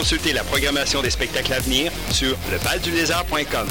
Consultez la programmation des spectacles à venir sur levaldulézard.com.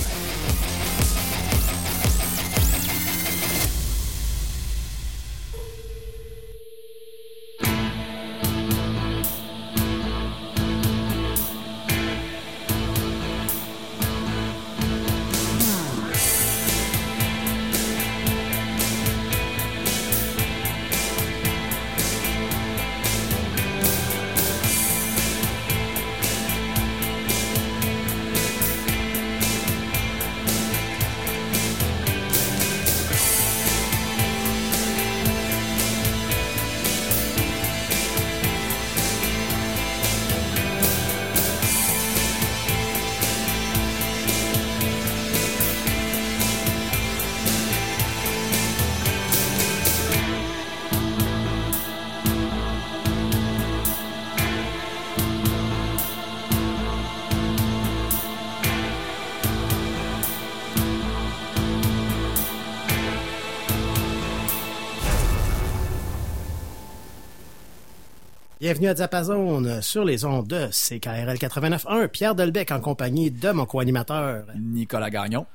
Bienvenue à Diapason sur les ondes de CKRL 89.1. Pierre Delbecq en compagnie de mon co-animateur Nicolas Gagnon.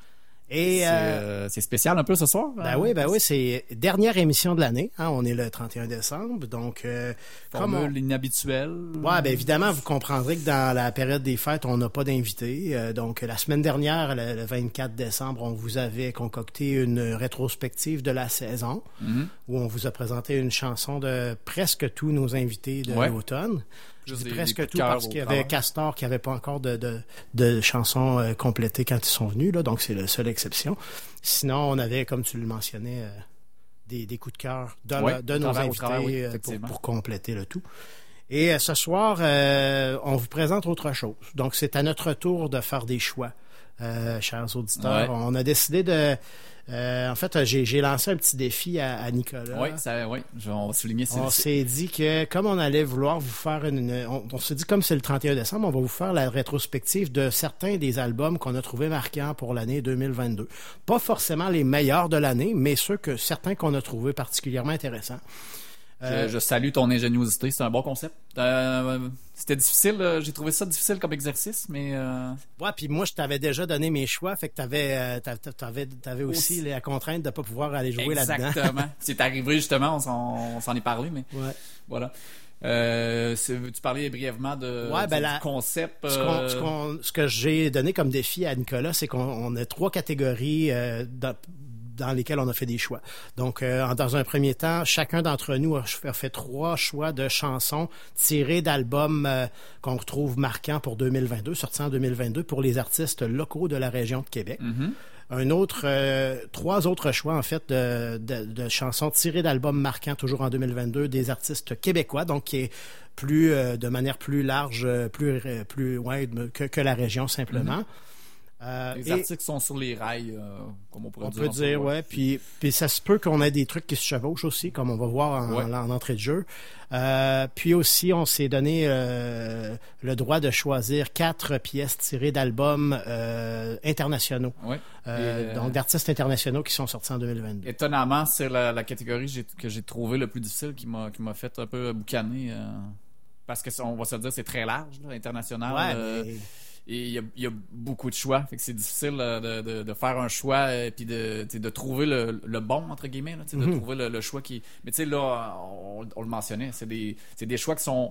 Et C'est euh, euh, c'est spécial un peu ce soir. ben hein? oui, ben oui, c'est dernière émission de l'année. hein, on est le 31 décembre, donc euh, comme on- inhabituelle. Ouais, ben évidemment, vous comprendrez que dans la période des fêtes, on n'a pas d'invités. Euh, donc, la semaine dernière, le, le 24 décembre, on vous avait concocté une rétrospective de la saison Mhm. où on vous a présenté une chanson de presque tous nos invités de Ouais. l'automne. Je dis presque des tout parce qu'il y avait. Castor qui avait pas encore de, de, de chansons euh, complétées quand ils sont venus, là, donc c'est la seule exception. Sinon, on avait, comme tu le mentionnais, euh, des, des coups de cœur de, Ouais, de nos invités oui, euh, pour, compléter le tout. Et euh, ce soir, euh, on vous présente autre chose. Donc, c'est à notre tour de faire des choix, euh, chers auditeurs. Ouais. On a décidé de... euh, en fait, j'ai lancé un petit défi à, à Nicolas. Oui, ça, oui, je- on va souligner. c'est- On s'est dit que comme on allait vouloir vous faire une... On, on s'est dit comme c'est le 31 décembre, on va vous faire la rétrospective de certains des albums qu'on a trouvés marquants pour l'année 2022. Pas forcément les meilleurs de l'année, mais ceux que certains qu'on a trouvés particulièrement intéressants. Je, je salue ton ingéniosité, c'est un bon concept. Euh, C'était difficile, euh, j'ai trouvé ça difficile comme exercice, mais euh, Ouais, puis moi, je t'avais déjà donné mes choix, fait que t'avais, euh, t'a- t'a- t'avais, t'avais aussi Aussi. la contrainte de pas pouvoir aller jouer là-dedans. exactement. c'est arrivé justement, on s'en est parlé, mais Ouais. voilà. Euh, tu parlais brièvement de, Ouais, ben du la- concept. Ce, euh, que j'ai donné comme défi à Nicolas, c'est qu'on on a trois catégories euh, dans, lesquelles on a fait des choix. Donc, euh, dans un premier temps, chacun d'entre nous a fait, trois choix de chansons tirées d'albums euh, qu'on retrouve marquants pour 2022, sortis en 2022 pour les artistes locaux de la région de Québec. mhm. Un autre, euh, trois autres choix en fait de, de, de chansons tirées d'albums marquants toujours en 2022 des artistes québécois, donc qui est plus de manière plus large, plus plus ouais, que, que la région simplement. Euh, Les et articles sont sur les rails, euh, comme on pourrait on dire. peut dire ouais, puis puis ça se peut qu'on ait des trucs qui se chevauchent aussi, comme on va voir en, Ouais. en entrée de jeu. Euh, puis aussi, on s'est donné le droit de choisir quatre pièces tirées d'albums internationaux. Ouais. Et, donc d'artistes internationaux qui sont sortis en 2022. Étonnamment, c'est la, la catégorie que j'ai trouvé le plus difficile qui m'a qui m'a fait un peu boucaner. parce que on va se le dire, c'est très large, là, international. Ouais, mais Et il y a, il y a beaucoup de choix. Fait que c'est difficile euh, de, de, de faire un choix et puis de, de trouver le, le bon, entre guillemets. Là, sais, Mhm. De trouver le, le choix qui. Mais tu sais, là, on, on le mentionnait, c'est des, c'est des choix qui sont euh,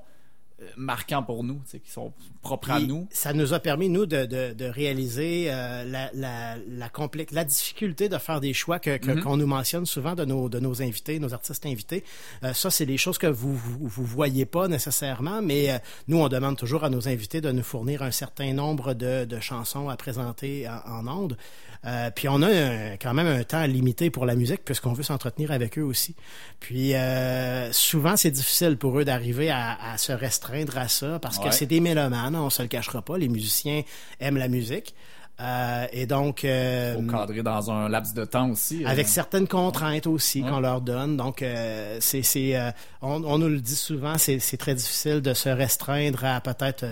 marquants pour nous, qui sont propres à nous. ça nous a permis nous de, de, de réaliser euh, la, la, la, difficulté de faire des choix que que- Mhm. qu'on nous mentionne souvent de nos de nos invités, nos artistes invités. Euh, ça, c'est des choses que vous, vous vous voyez pas nécessairement, mais euh, nous on demande toujours à nos invités de nous fournir un certain nombre de, de chansons à présenter en, en ondes. Euh, puis on a un- quand même un temps limité pour la musique puisqu'on veut s'entretenir avec eux aussi. Puis euh, souvent c'est difficile pour eux d'arriver à, à se restreindre à ça parce que c'est des mélomanes, on se le cachera pas. Les musiciens aiment la musique. Euh, et donc, euh, Faut cadrer dans un laps de temps aussi. euh. avec certaines contraintes aussi Ouais. qu'on leur donne. Donc, euh, c'est, c'est, euh, on, on nous le dit souvent, c'est, c'est très difficile de se restreindre à peut-être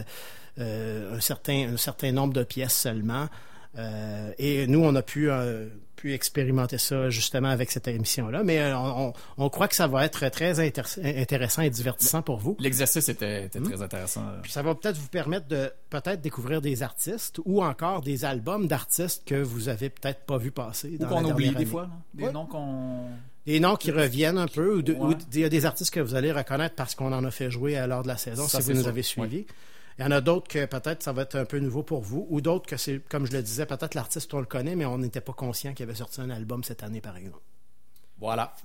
un certain, un certain nombre de pièces seulement. Euh, et nous, on a pu, euh, pu expérimenter ça justement avec cette émission-là. Mais euh, on, on, croit que ça va être très intéressant et divertissant pour vous. L'exercice était, était très intéressant. Puis ça va peut-être vous permettre de peut-être découvrir des artistes ou encore des albums d'artistes que vous avez peut-être pas vu passer. Ou qu'on oublie des fois. Des noms qu'on des noms qui reviennent un peu, ou, il y a des artistes que vous allez reconnaître parce qu'on en a fait jouer à l'heure de la saison, si vous nous avez suivis. Il y en a d'autres que peut-être ça va être un peu nouveau pour vous, ou d'autres que c'est, comme je le disais, peut-être l'artiste on le connaît, mais on n'était pas conscient qu'il avait sorti un album cette année, par exemple. Voilà.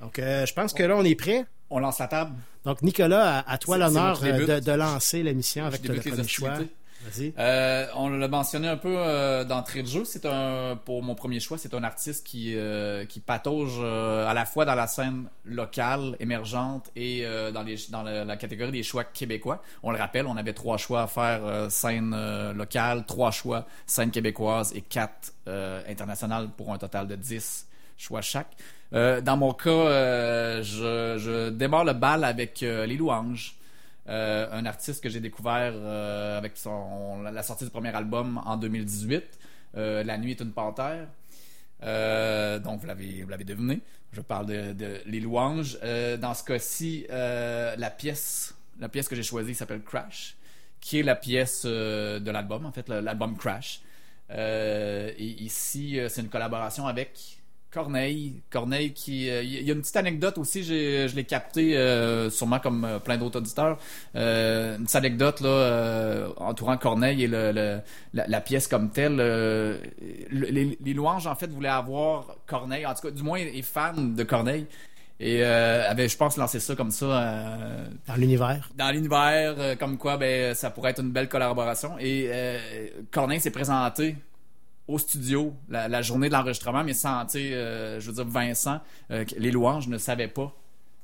Donc, euh, je pense que là, on est prêt. On lance la table. Donc, Nicolas, à, toi l'honneur euh, de, lancer l'émission avec le premier choix. Euh, on l'a mentionné un peu euh, d'entrée de jeu. C'est un pour mon premier choix, c'est un artiste qui euh, qui patauge à la fois dans la scène locale émergente et dans les dans la, catégorie des choix québécois. On le rappelle, on avait trois choix à faire scène locale, trois choix scène québécoise et quatre internationales pour un total de dix choix chaque. dans mon cas, je, je démarre le bal avec les louanges. Euh, un artiste que j'ai découvert euh, avec son, la sortie du premier album en 2018. Euh, la nuit est une panthère. donc vous l'avez deviné. Je parle de, les louanges. dans ce cas-ci, la pièce la pièce que j'ai choisie s'appelle Crash, qui est la pièce de l'album en fait l'album Crash. et ici, c'est une collaboration avec Corneille, Corneille qui, euh, il y a une petite anecdote aussi, je l'ai capté euh, sûrement comme euh, plein d'autres auditeurs. une petite anecdote là entourant Corneille et le, la, pièce comme telle. les, louanges en fait voulaient avoir Corneille, en tout cas du moins les fans de Corneille. Et avait, je pense, lancé ça comme ça. dans l'univers. Dans l'univers, comme quoi ben, ça pourrait être une belle collaboration. Et Corneille s'est présenté au studio la, journée de l'enregistrement, mais sans, tu euh, je veux dire, Vincent, euh, les louanges ne savaient pas.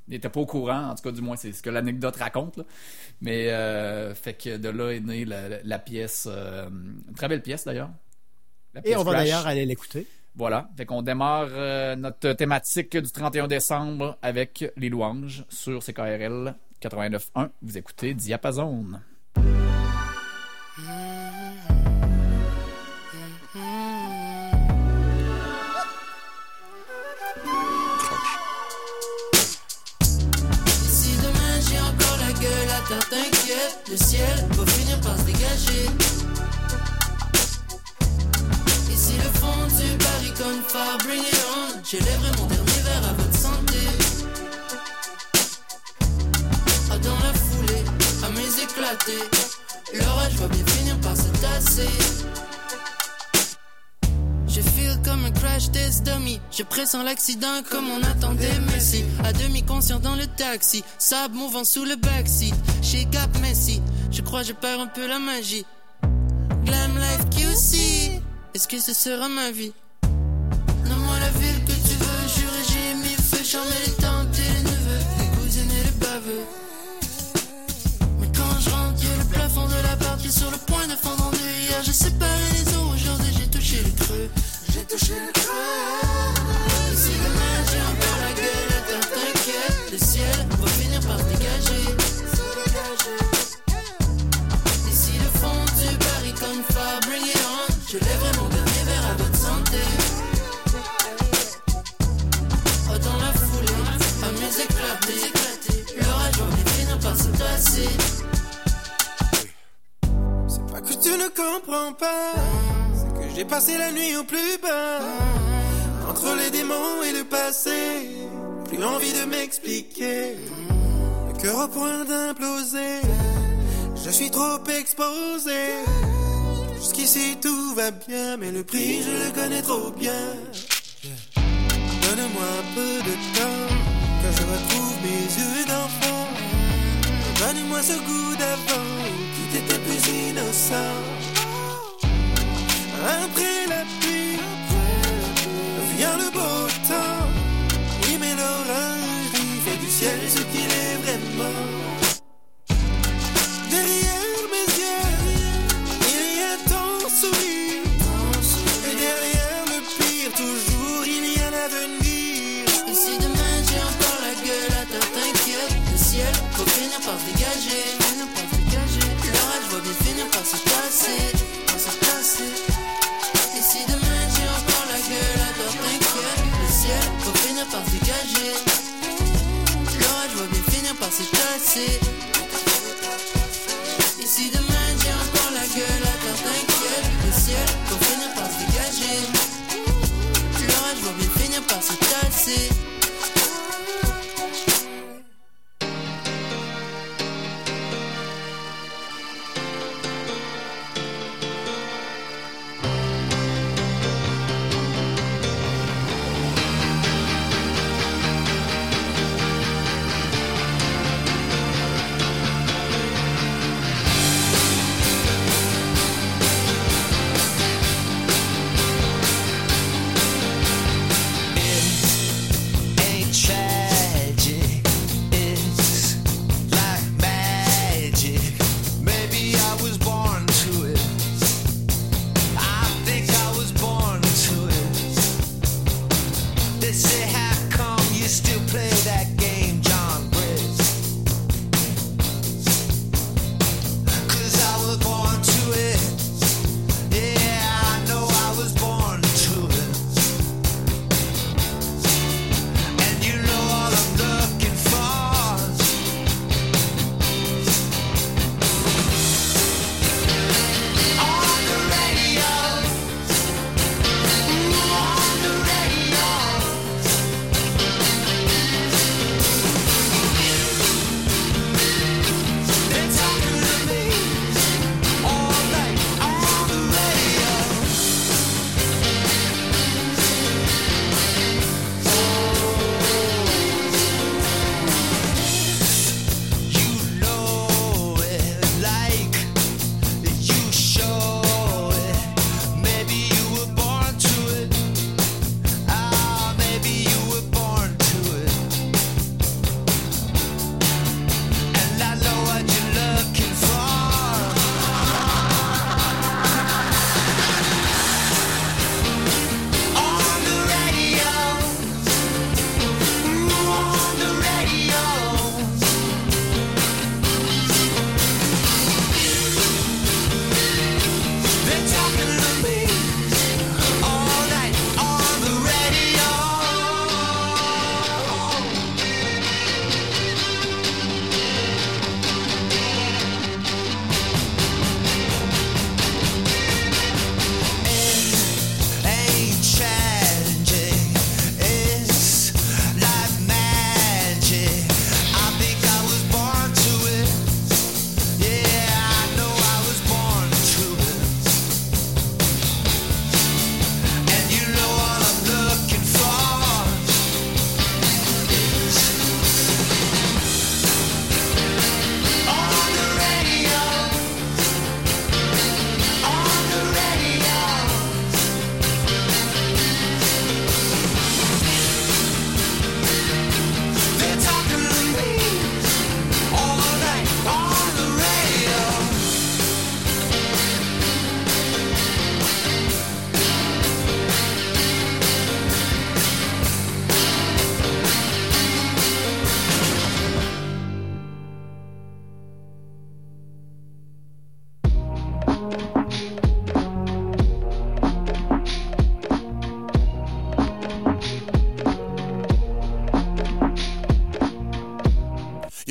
Il n'était pas au courant, en tout cas, du moins, c'est ce que l'anecdote raconte. Mais, euh, fait que de là est née la, pièce, une très belle pièce d'ailleurs. Et on va d'ailleurs aller l'écouter. Voilà. Fait qu'on démarre notre thématique du 31 décembre avec les louanges sur CKRL 89.1. Vous écoutez Diapason. T'inquiète, le ciel va finir par se dégager. Ici le fond du barricade phare, bring it on. J'élèverai mon dernier verre à votre santé. Ah, dans la foulée, à mes éclatés, l'orage va bien finir par se tasser. Je feel comme un crash test dummy. Je pressens l'accident comme on attendait Messi. À demi conscient dans le taxi. Sable mouvant sous le backseat. Chez Gap Messi. Je crois je perds un peu la magie. Glam life QC. Est-ce que ce sera ma vie? La ville C'est pas que tu ne comprends pas j'ai passé la nuit au plus bas, entre les démons et le passé. Plus envie de m'expliquer, le cœur au point d'imploser. Je suis trop exposé. Jusqu'ici tout va bien, mais le prix je le connais trop bien. Donne-moi un peu de temps, que je retrouve mes yeux d'enfant. Donne-moi ce goût d'avant, tout était plus innocent. Après la pluie, vient le beau temps. Oui, mais l'orage, il fait du ciel ce qu'il est vraiment. Derrière mes yeux, il y a ton sourire. Et derrière le pire, toujours il y a l'avenir. Et si demain j'ai encore la gueule à t'inquiète, le ciel va finir par se dégager. L'orage va bien finir par se par se passer. Passer. Et si demain j'ai encore la gueule, attends t'inquiète, le ciel va finir par se dégager. L'orage va bien finir par se tasser.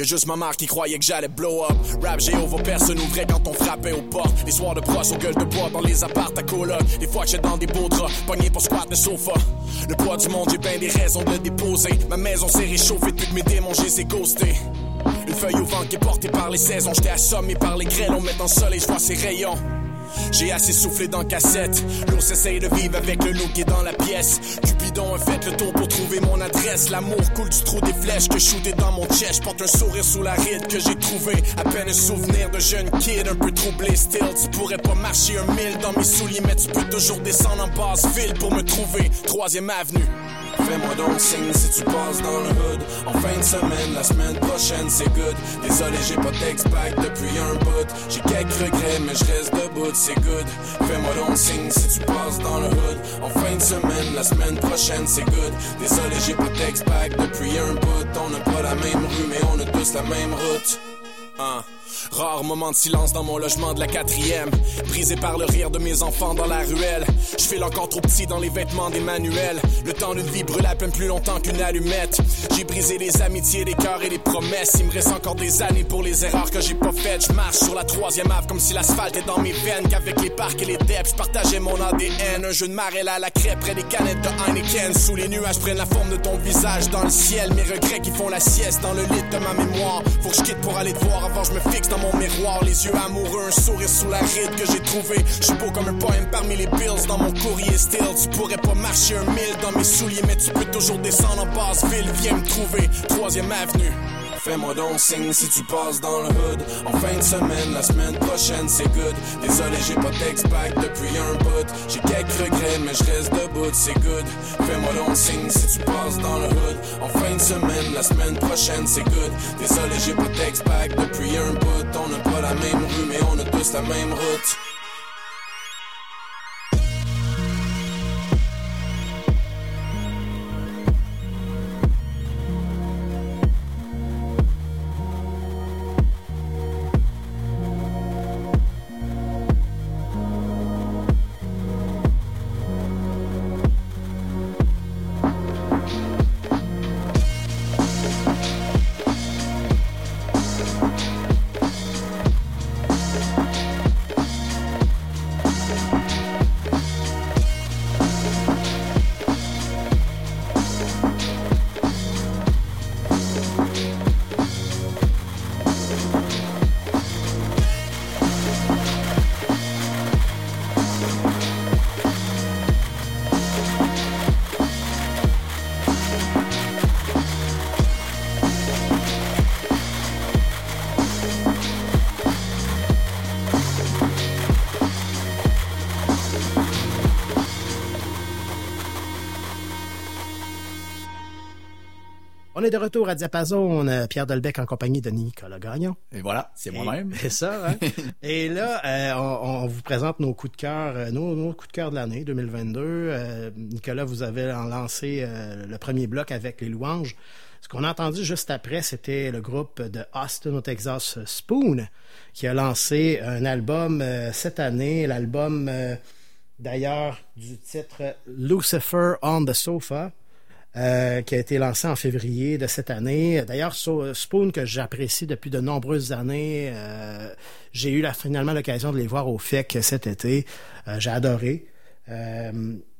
Juste ma mère qui croyait que j'allais blow up. Rap Jéhovah, personne ouvrait quand on frappait aux portes. Les soirs de brosse aux gueules de bois dans les apparts à coloc. Des fois que dans des beaux draps, pogné pour squat le sofa. Le poids du monde, j'ai bien des raisons de déposer. Ma maison s'est réchauffée, toutes mes démons, j'ai ghostés. Une feuille au vent qui est portée par les saisons. J'étais assommé par les grêles, on met en soleil, je vois ses rayons. J'ai assez soufflé dans cassette. L'ours s'essaye de vivre avec le loup qui est dans la pièce. Cupidon a fait le tour pour trouver mon adresse. L'amour coule du trou des flèches que shooté dans mon chest. Porte un sourire sous la ride que j'ai trouvé. À peine un souvenir de jeune kid un peu troublé. Still, tu pourrais pas marcher un mille dans mes souliers, mais tu peux toujours descendre en basse ville pour me trouver. Troisième avenue. Fais-moi donc signe si tu passes dans le hood. En fin de semaine, la semaine prochaine, c'est good. Désolé, j'ai pas d'ex-pack depuis un bout. J'ai quelques regrets, mais je reste debout, c'est good. Fais-moi donc signe si tu passes dans le hood. En fin de semaine, la semaine prochaine, c'est good. Désolé, j'ai pas d'ex-pack depuis un bout. On n'a pas la même rue, mais on a tous la même route. Hein. Moment de silence dans mon logement de la quatrième. Brisé par le rire de mes enfants dans la ruelle. Je fais encore trop petit dans les vêtements des manuels. Le temps d'une vie brûle à peine plus longtemps qu'une allumette. J'ai brisé les amitiés, les cœurs et les promesses. Il me reste encore des années pour les erreurs que j'ai pas faites. Je marche sur la troisième ave comme si l'asphalte est dans mes veines. Qu'avec les parcs et les depths, je partageais mon ADN. Un jeu de marée à la crêpe près des canettes de Heineken. Sous les nuages prennent la forme de ton visage dans le ciel. Mes regrets qui font la sieste dans le lit de ma mémoire. Faut que je quitte pour aller te voir avant je me fixe dans mon miroir. Les yeux amoureux, un sourire sous la ride que j'ai trouvé. Je suis beau comme un poème parmi les bills dans mon courrier still. Tu pourrais pas marcher un mille dans mes souliers, mais tu peux toujours descendre en basse ville. Viens me trouver, troisième avenue. Fais-moi donc signe si tu passes dans le hood. En fin de semaine, la semaine prochaine, c'est good. Désolé, j'ai pas text back depuis un bout. J'ai quelques regrets, mais je reste debout, c'est good. Fais-moi donc signe si tu passes dans le hood. En fin de semaine, la semaine prochaine, c'est good. Désolé, j'ai pas text back depuis un bout. On n'a pas la même rue, mais on a tous la même route. Est de retour à Diapason, euh, Pierre Delbecq en compagnie de Nicolas Gagnon. Et voilà, c'est moi-même. C'est ça, hein? Et là, euh, on, on vous présente nos coups de cœur, euh, nos, nos coups de cœur de l'année 2022. Euh, Nicolas, vous avez lancé euh, le premier bloc avec les louanges. Ce qu'on a entendu juste après, c'était le groupe de Austin au Texas, Spoon, qui a lancé un album euh, cette année, l'album euh, d'ailleurs du titre Lucifer on the Sofa. Euh, qui a été lancé en février de cette année. D'ailleurs, So- Spoon, que j'apprécie depuis de nombreuses années, euh, j'ai eu la- finalement l'occasion de les voir au FEC cet été. Euh, j'ai adoré. Euh,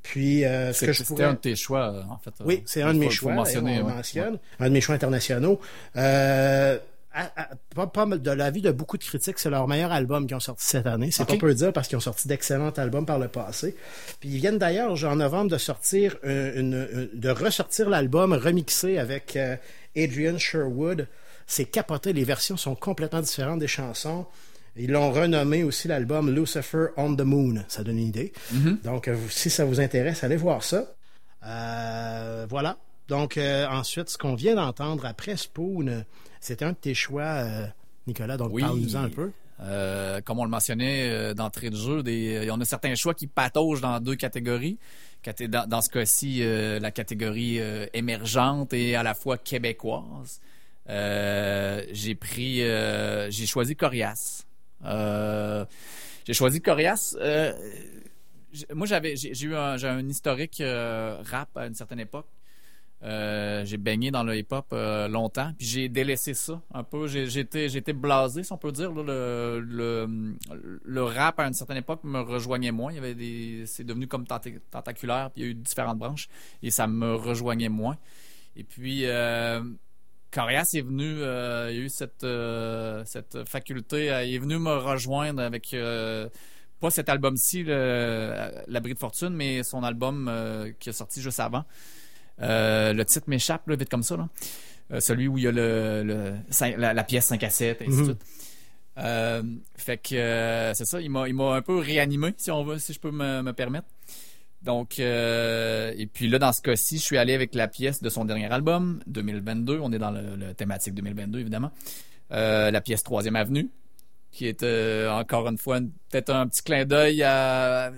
puis, euh, ce C'est- que je C'était pourrais... un de tes choix, en fait. Oui, c'est un de mes choix. mentionner, on ouais. mentionne. Un de mes choix internationaux. Euh, à- à- pas, de l'avis de beaucoup de critiques, c'est leur meilleur album qu'ils ont sorti cette année. C'est Ok. pas peu dire parce qu'ils ont sorti d'excellents albums par le passé. Puis ils viennent d'ailleurs, en novembre, de sortir une, une- de ressortir l'album remixé avec euh, Adrian Sherwood. C'est capoté, les versions sont complètement différentes des chansons. Ils l'ont renommé aussi l'album Lucifer on the Moon. Ça donne une idée. Donc, euh, si ça vous intéresse, allez voir ça. Euh, voilà. Donc, euh, ensuite, ce qu'on vient d'entendre après Spoon, c'était un de tes choix, euh, Nicolas. Donc, Oui. parle-nous un peu. Euh, comme on le mentionnait euh, d'entrée de jeu, des, on a certains choix qui pataugent dans deux catégories. Caté- Dans, dans ce cas-ci, euh, la catégorie euh, émergente et à la fois québécoise. Euh, j'ai pris, euh, j'ai choisi Corias. Euh, j'ai choisi Corias. euh, moi, j'avais, j'ai eu un, historique euh, rap à une certaine époque. Euh, j'ai baigné dans le hip-hop euh, longtemps, puis j'ai délaissé ça un peu. J'étais blasé, si on peut dire. le, le, rap, à une certaine époque, me rejoignait moins. C'est devenu comme tenta- tentaculaire, puis il y a eu différentes branches, et ça me rejoignait moins. Et puis, euh, Corias est venu, euh, il y a eu cette, faculté, il est venu me rejoindre avec... pas cet album-ci, le- L'abri de fortune, mais son album qui est sorti juste avant. Euh, le titre m'échappe, là, vite comme ça. Là. Euh, celui où il y a le, le cin- la, la pièce 5 à 7, et ainsi de Mhm. suite. Euh, fait que c'est ça, il m'a, un peu réanimé, si on veut, si je peux me, me permettre. Donc, et puis là, dans ce cas-ci, je suis allé avec la pièce de son dernier album, 2022. On est dans le, le thématique 2022, évidemment. La pièce Troisième Avenue. Qui est euh, encore une fois peut-être un petit clin d'œil à euh,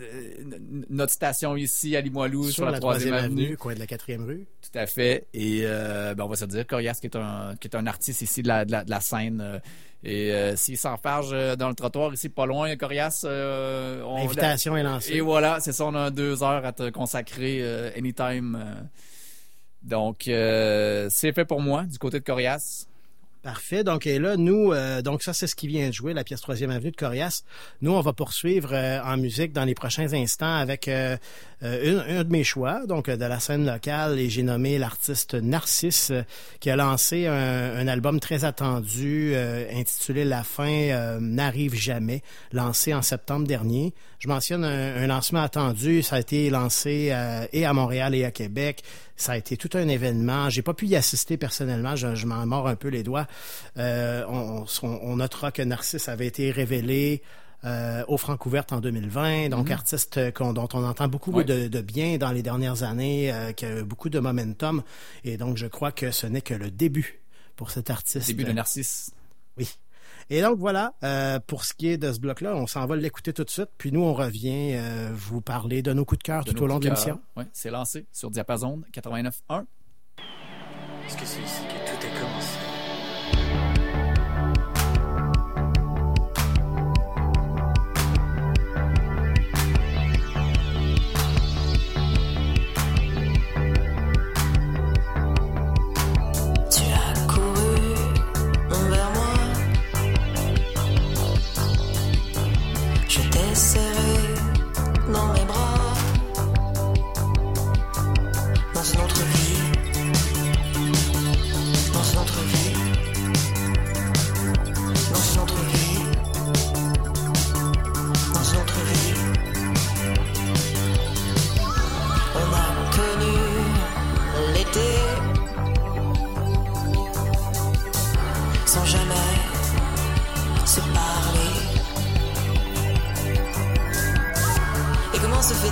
notre station ici à Limoilou sur, sur la troisième avenue, coin de la quatrième rue. Tout à fait. Et euh, ben, on va se dire, Corias qui est un qui est un artiste ici de la, de la, de la scène. et euh, s'il s'enfarge dans le trottoir ici pas loin, Corias, euh, on- L'invitation est lancée. Et voilà, c'est ça, on a deux heures à te consacrer anytime. donc c'est fait pour moi du côté de Corias. Parfait. Donc, et là, nous, euh, donc ça, c'est ce qui vient de jouer, la pièce Troisième Avenue de Corias. Nous, on va poursuivre euh, en musique dans les prochains instants avec euh, un, de mes choix, donc de la scène locale, et j'ai nommé l'artiste Narcisse, qui a lancé un, album très attendu intitulé La fin n'arrive jamais, lancé en septembre dernier. Je mentionne un, un lancement attendu, ça a été lancé euh, et à Montréal et à Québec. Ça a été tout un événement. J'ai pas pu y assister personnellement. Je, je m'en mords un peu les doigts. Euh, on, on- on notera que Narcisse avait été révélé euh, au Francouverte en 2020, donc artiste qu'on- dont on entend beaucoup de bien dans les dernières années, euh, qui a eu beaucoup de momentum. Et donc, je crois que ce n'est que le début pour cet artiste. Début de Narcisse. Oui. Et donc voilà, euh, pour ce qui est de ce bloc-là, on s'en va l'écouter tout de suite, puis nous on revient euh, vous parler de nos coups de cœur tout au long de l'émission. Ouais, c'est lancé sur Diapason 89.1. Est-ce que c'est ici que tout a commencé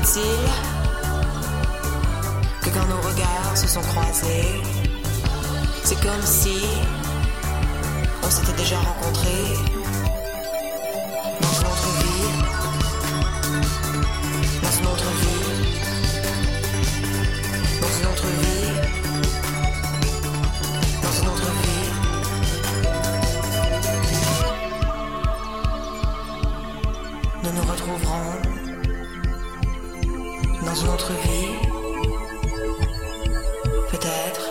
que quand nos regards se sont croisés, c'est comme si on s'était déjà rencontrés dans une autre vie, dans une autre vie, dans une autre vie, dans une autre vie. Nous nous retrouverons dans une autre vie. Peut-être.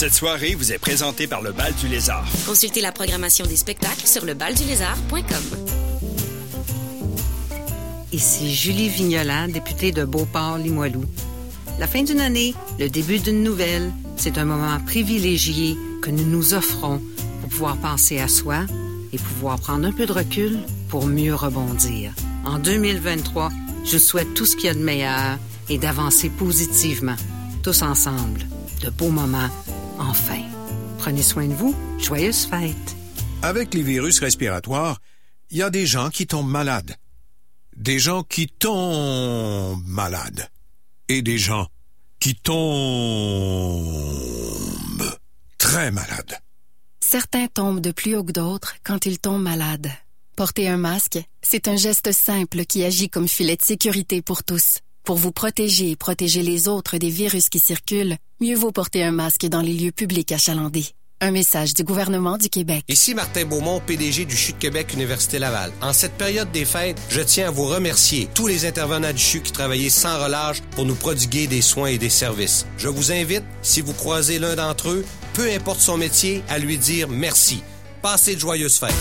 Cette soirée vous est présentée par le Bal du Lézard. Consultez la programmation des spectacles sur lebaldulézard.com. Ici Julie Vignola, députée de Beauport-Limoilou. La fin d'une année, le début d'une nouvelle, c'est un moment privilégié que nous nous offrons pour pouvoir penser à soi et pouvoir prendre un peu de recul pour mieux rebondir. En 2023, je souhaite tout ce qu'il y a de meilleur et d'avancer positivement, tous ensemble. De beaux moments, enfin. Prenez soin de vous. Joyeuses fêtes. Avec les virus respiratoires, il y a des gens qui tombent malades. Des gens qui tombent malades. Et des gens qui tombent très malades. Certains tombent de plus haut que d'autres quand ils tombent malades. Porter un masque, c'est un geste simple qui agit comme filet de sécurité pour tous. Pour vous protéger et protéger les autres des virus qui circulent, mieux vaut porter un masque dans les lieux publics achalandés. Un message du gouvernement du Québec. Ici Martin Beaumont, PDG du CHU de Québec Université Laval. En cette période des fêtes, je tiens à vous remercier, tous les intervenants du CHU qui travaillaient sans relâche pour nous prodiguer des soins et des services. Je vous invite, si vous croisez l'un d'entre eux, peu importe son métier, à lui dire merci. Passez de joyeuses fêtes.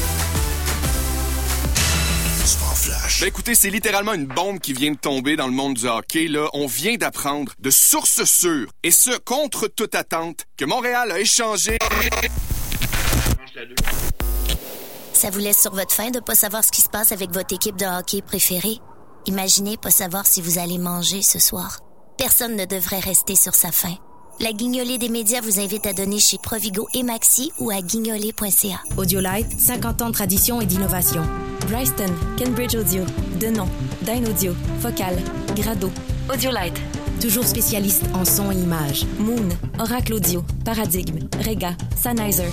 Ben écoutez, c'est littéralement une bombe qui vient de tomber dans le monde du hockey. Là. On vient d'apprendre de sources sûres, et ce, contre toute attente, que Montréal a échangé... Ça vous laisse sur votre faim de pas savoir ce qui se passe avec votre équipe de hockey préférée? Imaginez pas savoir si vous allez manger ce soir. Personne ne devrait rester sur sa faim. La guignolée des médias vous invite à donner chez Provigo et Maxi ou à guignolée.ca. Audiolite, 50 ans de tradition et d'innovation. Bryston, Cambridge Audio, Denon, Dynaudio, Focal, Grado. Audiolite. Toujours spécialiste en son et images. Moon, Oracle Audio, Paradigme, Rega, Sennheiser.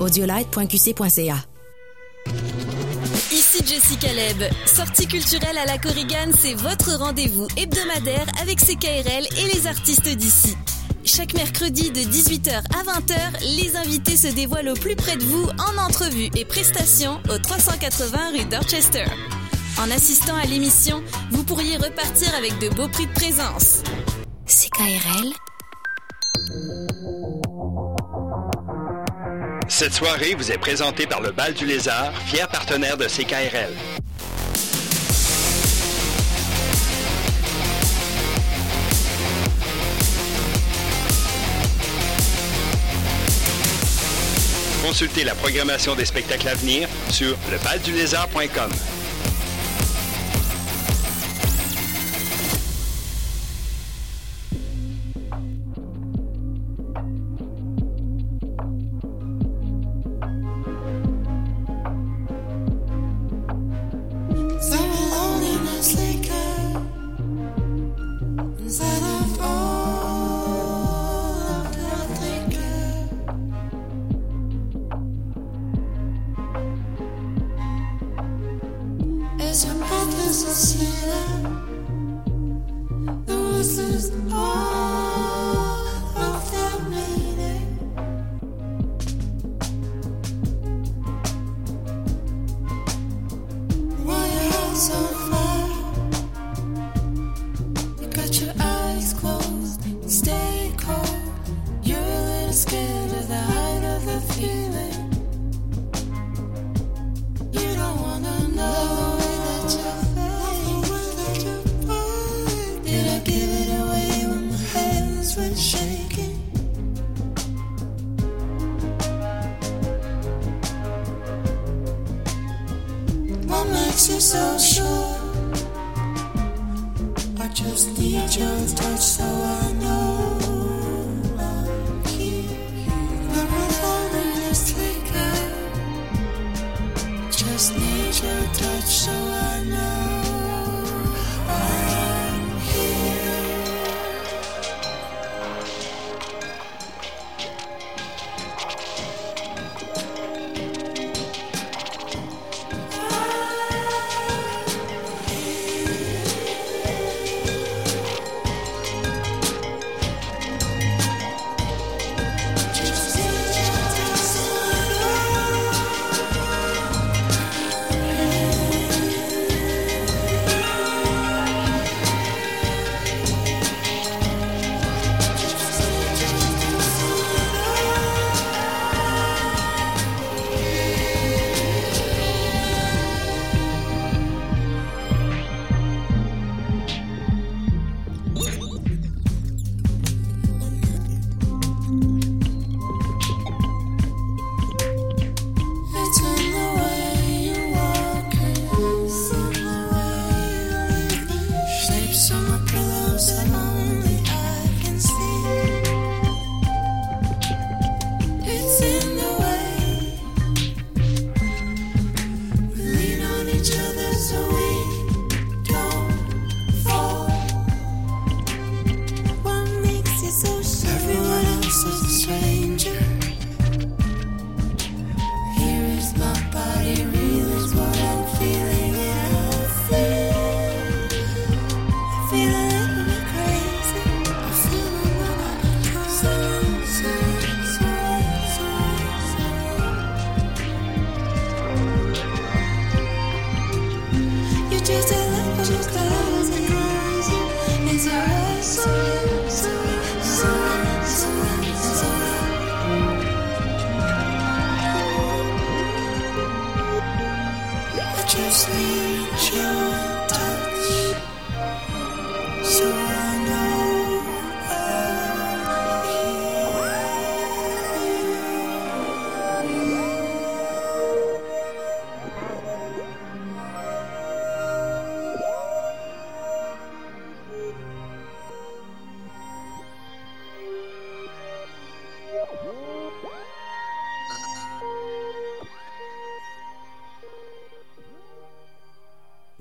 Audiolite.qc.ca. Ici Jessica Leb. Sortie culturelle à la Corrigane, c'est votre rendez-vous hebdomadaire avec CKRL et les artistes d'ici. Chaque mercredi de 18h à 20h, les invités se dévoilent au plus près de vous en entrevue et prestations au 380 rue Dorchester. En assistant à l'émission, vous pourriez repartir avec de beaux prix de présence. CKRL. Cette soirée vous est présentée par le Bal du Lézard, fier partenaire de CKRL. Consultez la programmation des spectacles à venir sur lebaldulézard.com.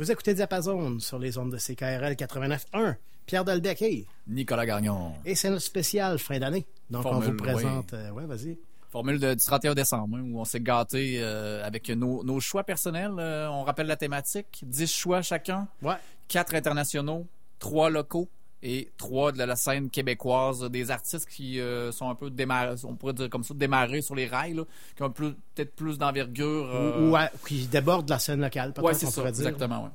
Vous écoutez Diapason sur les ondes de CKRL 89.1. Pierre Delbecq Nicolas Gagnon. Et c'est notre spécial fin d'année. Donc, on vous présente. Euh, ouais, vas-y. Formule du 31 décembre, hein, où on s'est gâté euh, avec nos, choix personnels. Euh, on rappelle la thématique 10 choix chacun, ouais. 4 internationaux, 3 locaux, et 3 de la scène québécoise. Des artistes qui euh, sont un peu démarrés, on pourrait dire comme ça, démarrés sur les rails, là, qui ont peut-être plus d'envergure. euh, Ou, ou à- qui déborde la scène locale, peut-être Ouais, c'est ça, exactement, ouais.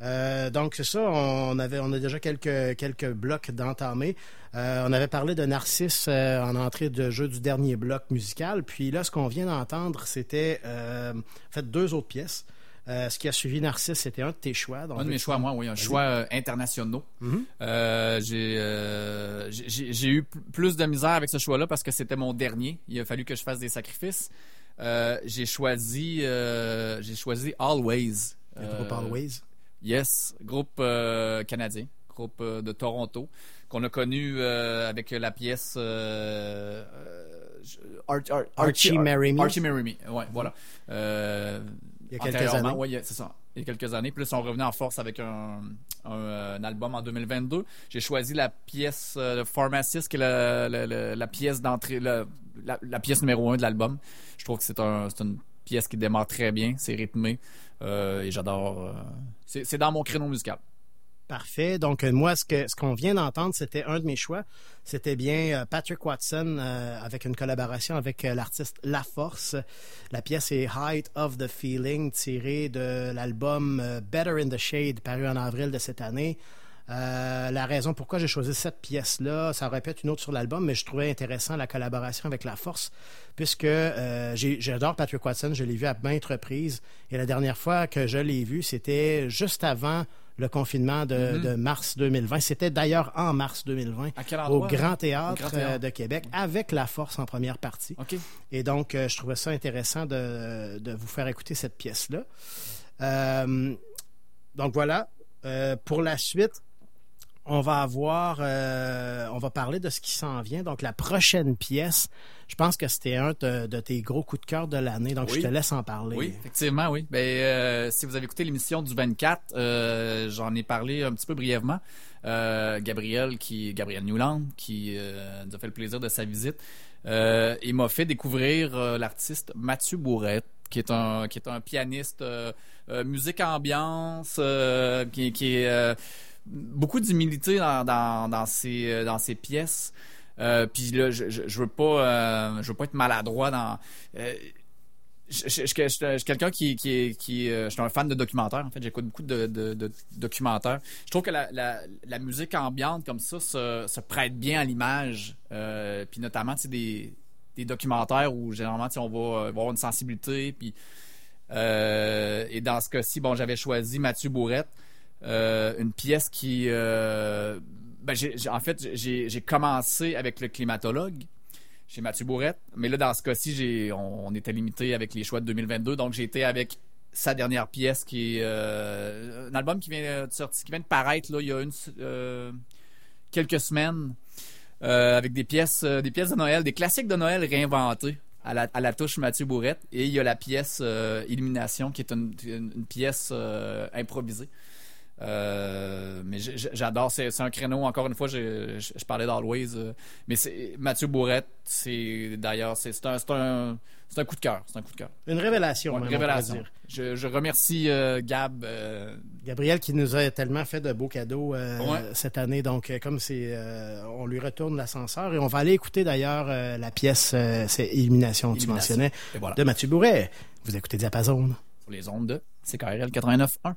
Euh, donc c'est ça, on avait on a déjà quelques quelques blocs d'entamés. Euh, on avait parlé de Narcisse euh, en entrée de jeu du dernier bloc musical, puis là ce qu'on vient d'entendre c'était euh, en fait deux autres pièces. Euh, ce qui a suivi Narcisse, c'était un de tes choix. Donc, Un de mes choix, moi, oui, un choix euh, internationaux. Mhm. Euh, j'ai, euh, j'ai- eu plus de misère avec ce choix-là parce que c'était mon dernier. Il a fallu que je fasse des sacrifices. J'ai choisi, j'ai choisi Always. Le groupe Always. Yes, groupe canadien, groupe de Toronto, qu'on a connu avec la pièce euh, euh, je- Ar- Ar- Archie Marry Me. Archie Marry Me, ouais, voilà. Il y a quelques années. a- c'est ça. Il y a quelques années. Puis là, ils sont revenus en force avec un, un, euh, un album en 2022. J'ai choisi la pièce euh, Pharmacist, qui est la, la- la- la pièce d'entrée, la, pièce numéro un de l'album. Je trouve que c'est un, c'est une pièce qui démarre très bien, c'est rythmé euh, et j'adore. euh, c'est, dans mon créneau musical. Parfait. Donc, moi, ce qu'on vient d'entendre, c'était un de mes choix. C'était bien euh, Patrick Watson euh, avec une collaboration avec euh, l'artiste La Force. La pièce est Height of the Feeling, tirée de l'album Better in the Shade, paru en avril de cette année. La raison pourquoi j'ai choisi cette pièce-là, ça être une autre sur l'album, mais je trouvais intéressant la collaboration avec La Force, puisque j'adore Patrick Watson, je l'ai vu à maintes reprises, et la dernière fois que je l'ai vu, c'était juste avant le confinement de, Mhm. de mars 2020. C'était d'ailleurs en mars 2020 À quel au? Grand Théâtre, Grand Théâtre. euh, de Québec, avec La Force en première partie. Et donc, euh, je trouvais ça intéressant de, de vous faire écouter cette pièce-là. Euh, donc voilà. Euh, pour la suite, on va avoir, euh, on va parler de ce qui s'en vient. Donc la prochaine pièce, je pense que c'était un de, de tes gros coups de cœur de l'année. Donc Oui. je te laisse en parler. Oui, effectivement, oui. Ben, euh, si vous avez écouté l'émission du 24, euh, j'en ai parlé un petit peu brièvement. Gabriel, qui, Gabriel Newland, qui nous a fait le plaisir de sa visite, il m'a fait découvrir l'artiste Mathieu Bourrette, qui est un, qui est un pianiste euh, euh, musique ambiance, euh, qui, qui est beaucoup d'humilité dans, dans, ses, euh, dans ses pièces. Euh, puis là, je, je, veux pas, euh, je veux pas être maladroit dans. euh, je, suis quelqu'un qui, euh, je suis un fan de documentaires. En fait, j'écoute beaucoup de, documentaires. Je trouve que la, musique ambiante comme ça se, prête bien à l'image. Euh, puis notamment, tu des, des documentaires où généralement, on va, euh, avoir une sensibilité. Puis euh, et dans ce cas-ci, bon, j'avais choisi Mathieu Bourrette, euh, une pièce qui, euh, ben, en fait, j'ai, commencé avec le climatologue chez Mathieu Bourrette, mais là dans ce cas-ci, on, était limité avec les choix de 2022, donc j'ai été avec sa dernière pièce qui est euh, un album qui vient de sortir, qui vient de paraître il y a euh, quelques semaines euh, avec des pièces euh, des pièces de Noël, des classiques de Noël réinventés à la, touche Mathieu Bourrette et il y a la pièce euh, Illumination qui est une, pièce euh, improvisée. Euh, mais j'adore, c'est un créneau, encore une fois, je, je- je parlais d'Always, euh, mais Mathieu Bourrette, c'est d'ailleurs, c'est un, un, un coup de cœur, c'est un coup de cœur. Une révélation, Ouais, même, révélation. dire. Je, je remercie euh, Gab. euh, Gabriel qui nous a tellement fait de beaux cadeaux Ouais. cette année. Donc, comme c'est, on lui retourne l'ascenseur et on va aller écouter d'ailleurs la pièce, c'est Illumination, tu Illumination. mentionnais, voilà. de Mathieu Bourret. Vous écoutez Diapason. sur les ondes de CKRL 89.1.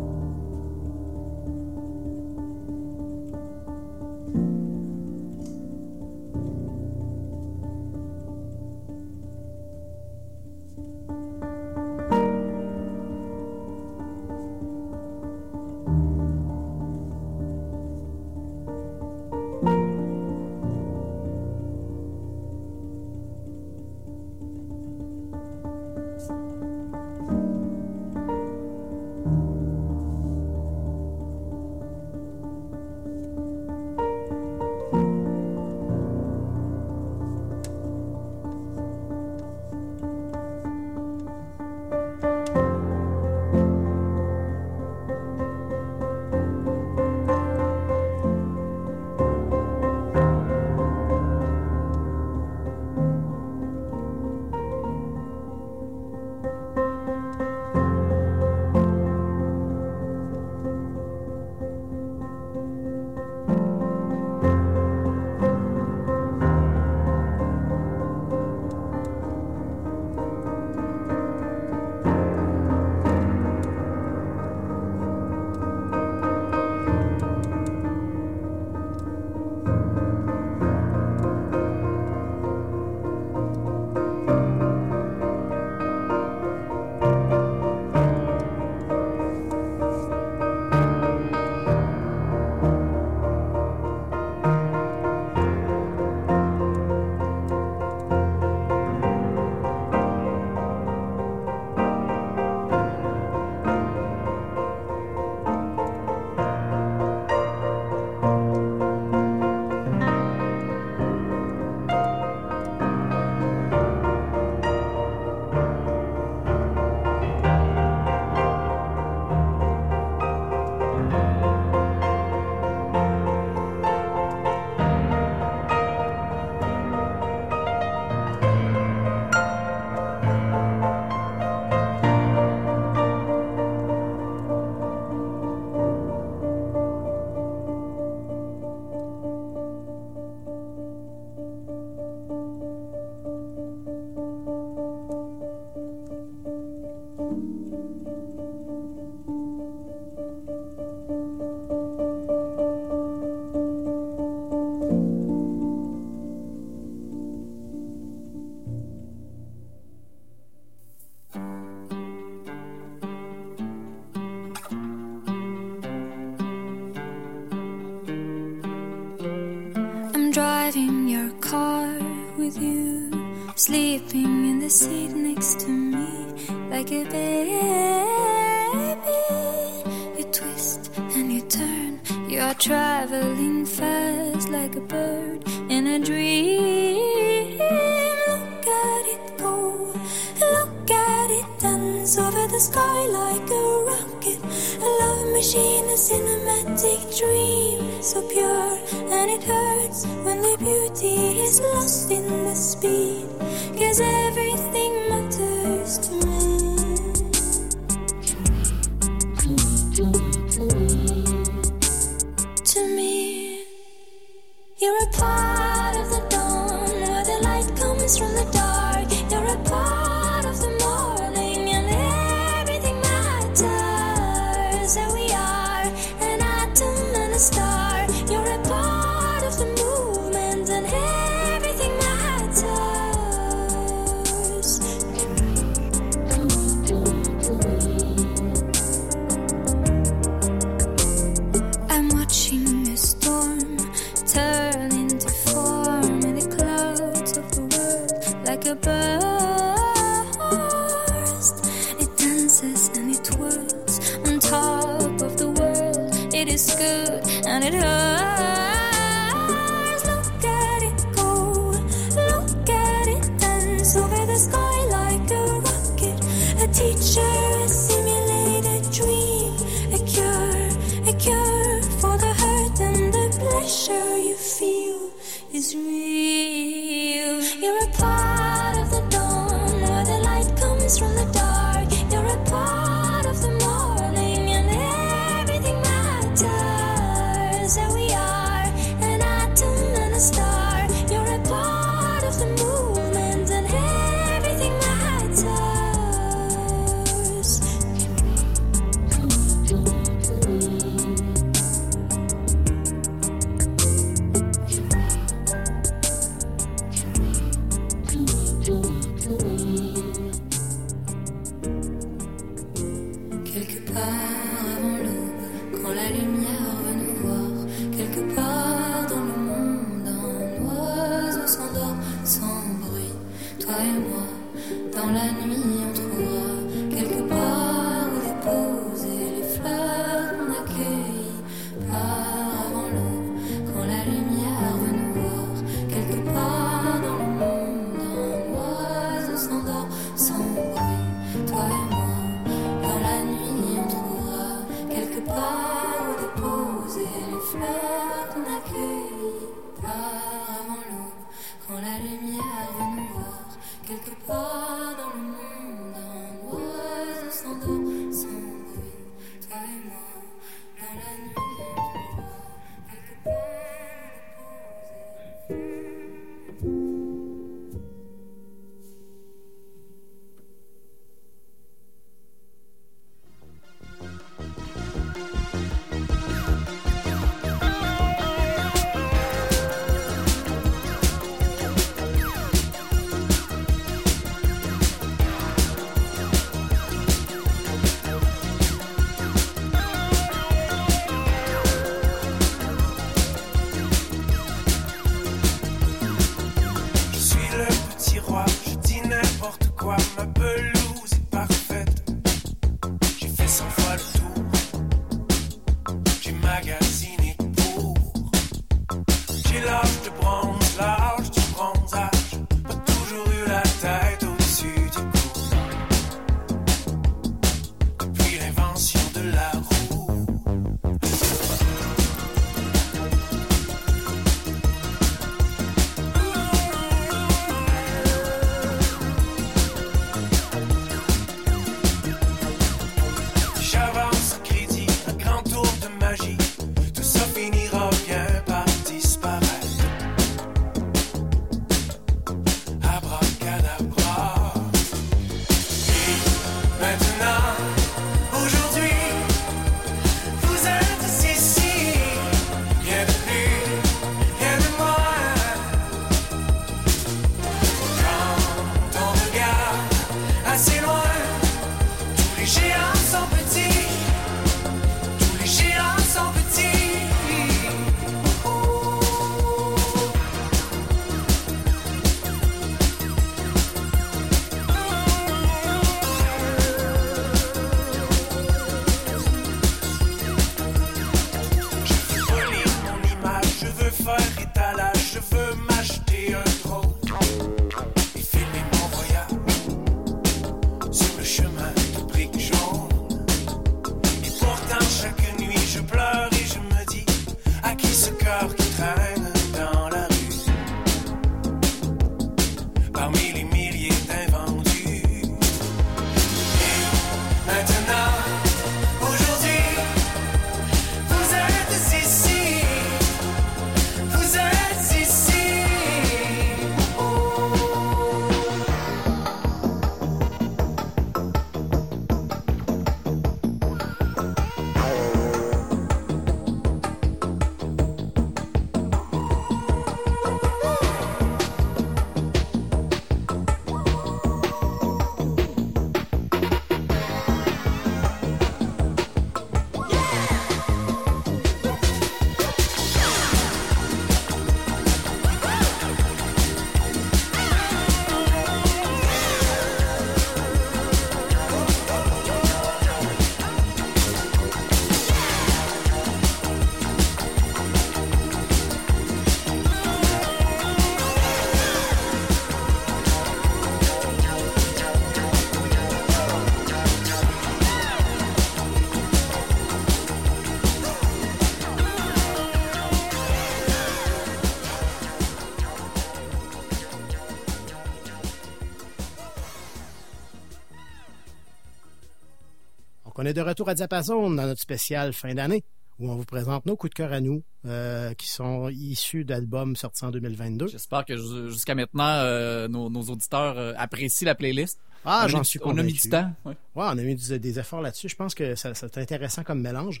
est de retour à Diapason dans notre spécial fin d'année où on vous présente nos coups de cœur à nous euh, qui sont issus d'albums sortis en 2022. J'espère que ju- jusqu'à maintenant, euh, nos, nos auditeurs euh, apprécient la playlist. Ah, j'en suis On a mis convaincu. du temps. ouais. Ouais, on a mis du- des efforts là-dessus. Je pense que ça, c'est intéressant comme mélange.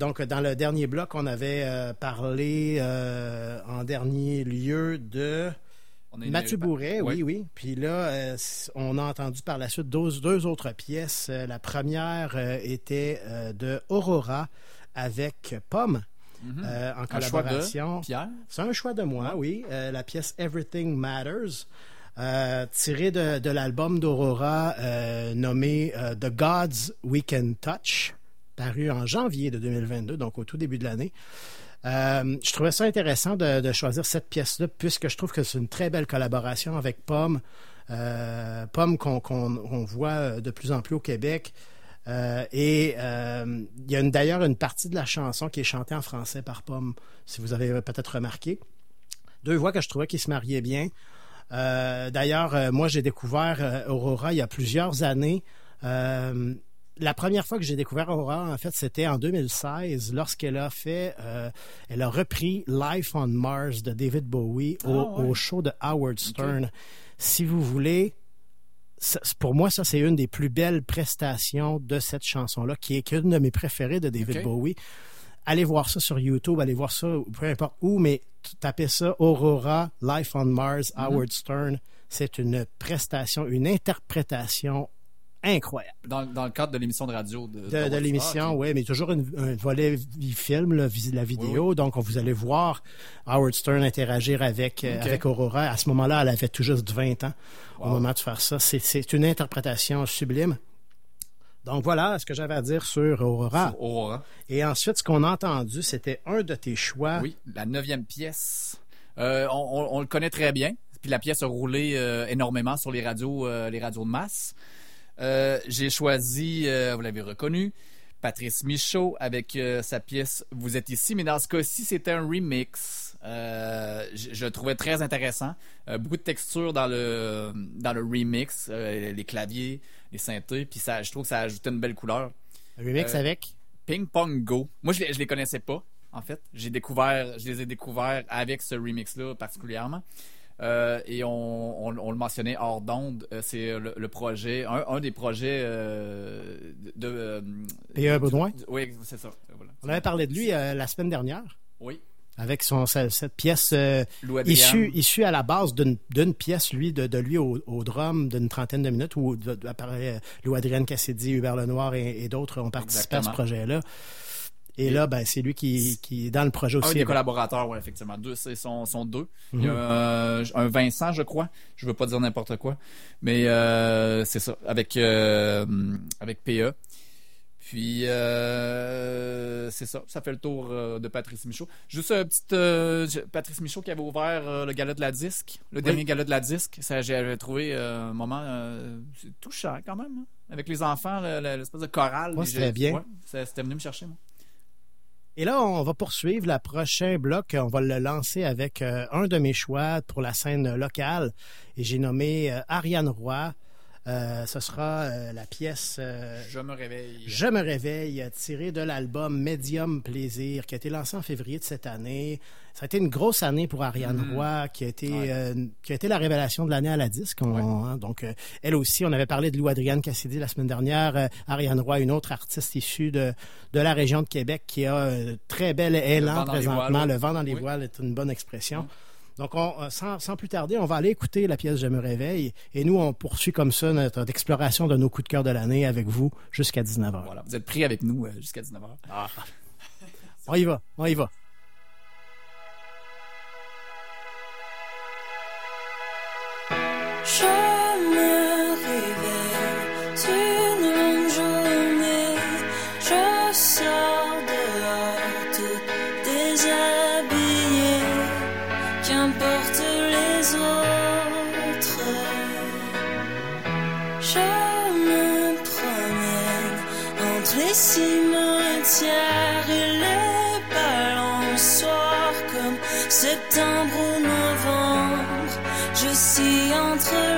Donc, dans le dernier bloc, on avait parlé en dernier lieu de On Mathieu Bourret, oui, oui. Puis là, euh, on a entendu par la suite deux, deux autres pièces. Euh, La première euh, était euh, de Aurora avec Pomme. Mhm. en collaboration. Pierre? C'est un choix de moi, oui. La pièce Everything Matters, tirée de, de l'album d'Aurora nommé The Gods We Can Touch, paru en janvier de 2022, donc au tout début de l'année. Euh, je trouvais ça intéressant de, de choisir cette pièce-là, puisque je trouve que c'est une très belle collaboration avec Pomme. Euh, Pomme qu'on voit de plus en plus au Québec. Euh, et euh, il y a d'ailleurs une partie de la chanson qui est chantée en français par Pomme, si vous avez peut-être remarqué. Deux voix que je trouvais qui se mariaient bien. Euh, d'ailleurs, euh, moi, j'ai découvert euh, Aurora il y a plusieurs années. La première fois que j'ai découvert Aurora, en fait, c'était en 2016, lorsqu'elle a fait, euh, elle a repris Life on Mars de David Bowie au, Ah, ouais. au show de Howard Stern. Si vous voulez, pour moi, ça, c'est une des plus belles prestations de cette chanson-là, qui est une de mes préférées de David. Bowie. Allez voir ça sur YouTube, allez voir ça peu importe où, mais tapez ça Aurora, Life on Mars, Mhm. Howard Stern. C'est une prestation, une interprétation incroyable. Dans, dans le cadre de l'émission de radio de, De, de l'émission, oui, mais toujours une- un volet film, là, la vidéo. Donc, on vous allez voir Howard Stern interagir avec, euh, Ok. avec Aurora. À ce moment-là, elle avait tout juste 20 ans au moment de faire ça. C'est- C'est une interprétation sublime. Donc voilà ce que j'avais à dire sur Aurora. Sur Aurora. Et ensuite, ce qu'on a entendu, c'était un de tes choix. Oui, la neuvième pièce. Euh, on, on- on le connaît très bien. Puis la pièce a roulé euh, énormément sur les radios, euh, les radios de masse. Euh, J'ai choisi, euh, vous l'avez reconnu, Patrice Michaud avec euh, sa pièce Vous êtes ici, mais dans ce cas-ci, c'était un remix. Je, je le trouvais très intéressant. Beaucoup de texture dans le dans le remix, les claviers, les synthés, puis ça, je trouve que ça ajoutait une belle couleur. Un remix avec? Ping Pong Go. Moi, je je les connaissais pas, en fait. J'ai découvert, je les ai découverts avec ce remix-là particulièrement. Euh, et on, on- on le mentionnait hors d'onde, euh, c'est le, le projet, un, un des projets euh, de. euh, P.E. Baudouin? Oui, c'est ça. Voilà. On avait parlé de lui euh, la semaine dernière. Oui. Avec son, cette pièce issue, issue à la base d'une d'une pièce, lui, de, de lui au, au drum d'une trentaine de minutes, où de, de- apparaît, Lou Adrienne Cassidy, Hubert Lenoir et, et d'autres ont participé à ce projet-là. Et là, ben, c'est lui qui, qui est dans le projet Un aussi. des avec- collaborateurs, oui, effectivement. Deux, c'est sont, sont deux. Il y a euh, un Vincent, je crois. Je veux pas dire n'importe quoi. Mais euh, c'est ça. Avec, euh, avec PE. Puis, euh, c'est ça. Ça fait le tour euh, de Patrice Michaud. Juste un petit... euh, Patrice Michaud qui avait ouvert le gala de la disque. Le dernier gala de la disque. Ça, j'avais trouvé un moment touchant quand même. hein. Avec les enfants, le- le- l'espèce de chorale. Puis c'était bien. ouais, C'était venu me chercher, moi. Et là, on va poursuivre le prochain bloc. On va le lancer avec euh, un de mes choix pour la scène locale. Et j'ai nommé euh, Ariane Roy. Euh, ce sera euh, la pièce euh, Je me réveille. Je me réveille, euh, tiré de l'album Medium Plaisir, qui a été lancé en février de cette année. Ça a été une grosse année pour Ariane Mhm. Roy, qui a été qui a été la révélation de l'année à la disque. On- hein, donc, elle aussi, on avait parlé de Lou Adrienne Cassidy la semaine dernière. Ariane Roy, une autre artiste issue de, de la région de Québec, qui a un très bel élan présentement. voiles, Le vent dans les Oui. voiles est une bonne expression. Donc, on, euh, sans, sans plus tarder, on va aller écouter la pièce Je me réveille. Et nous, on poursuit comme ça notre exploration de nos coups de cœur de l'année avec vous jusqu'à 19h. Voilà. Vous êtes pris avec nous euh, jusqu'à 19h. On y va, on y va. Je me réveille, longue journée. Je sors entre les cimetières et les balançoires comme septembre ou novembre. Je suis entre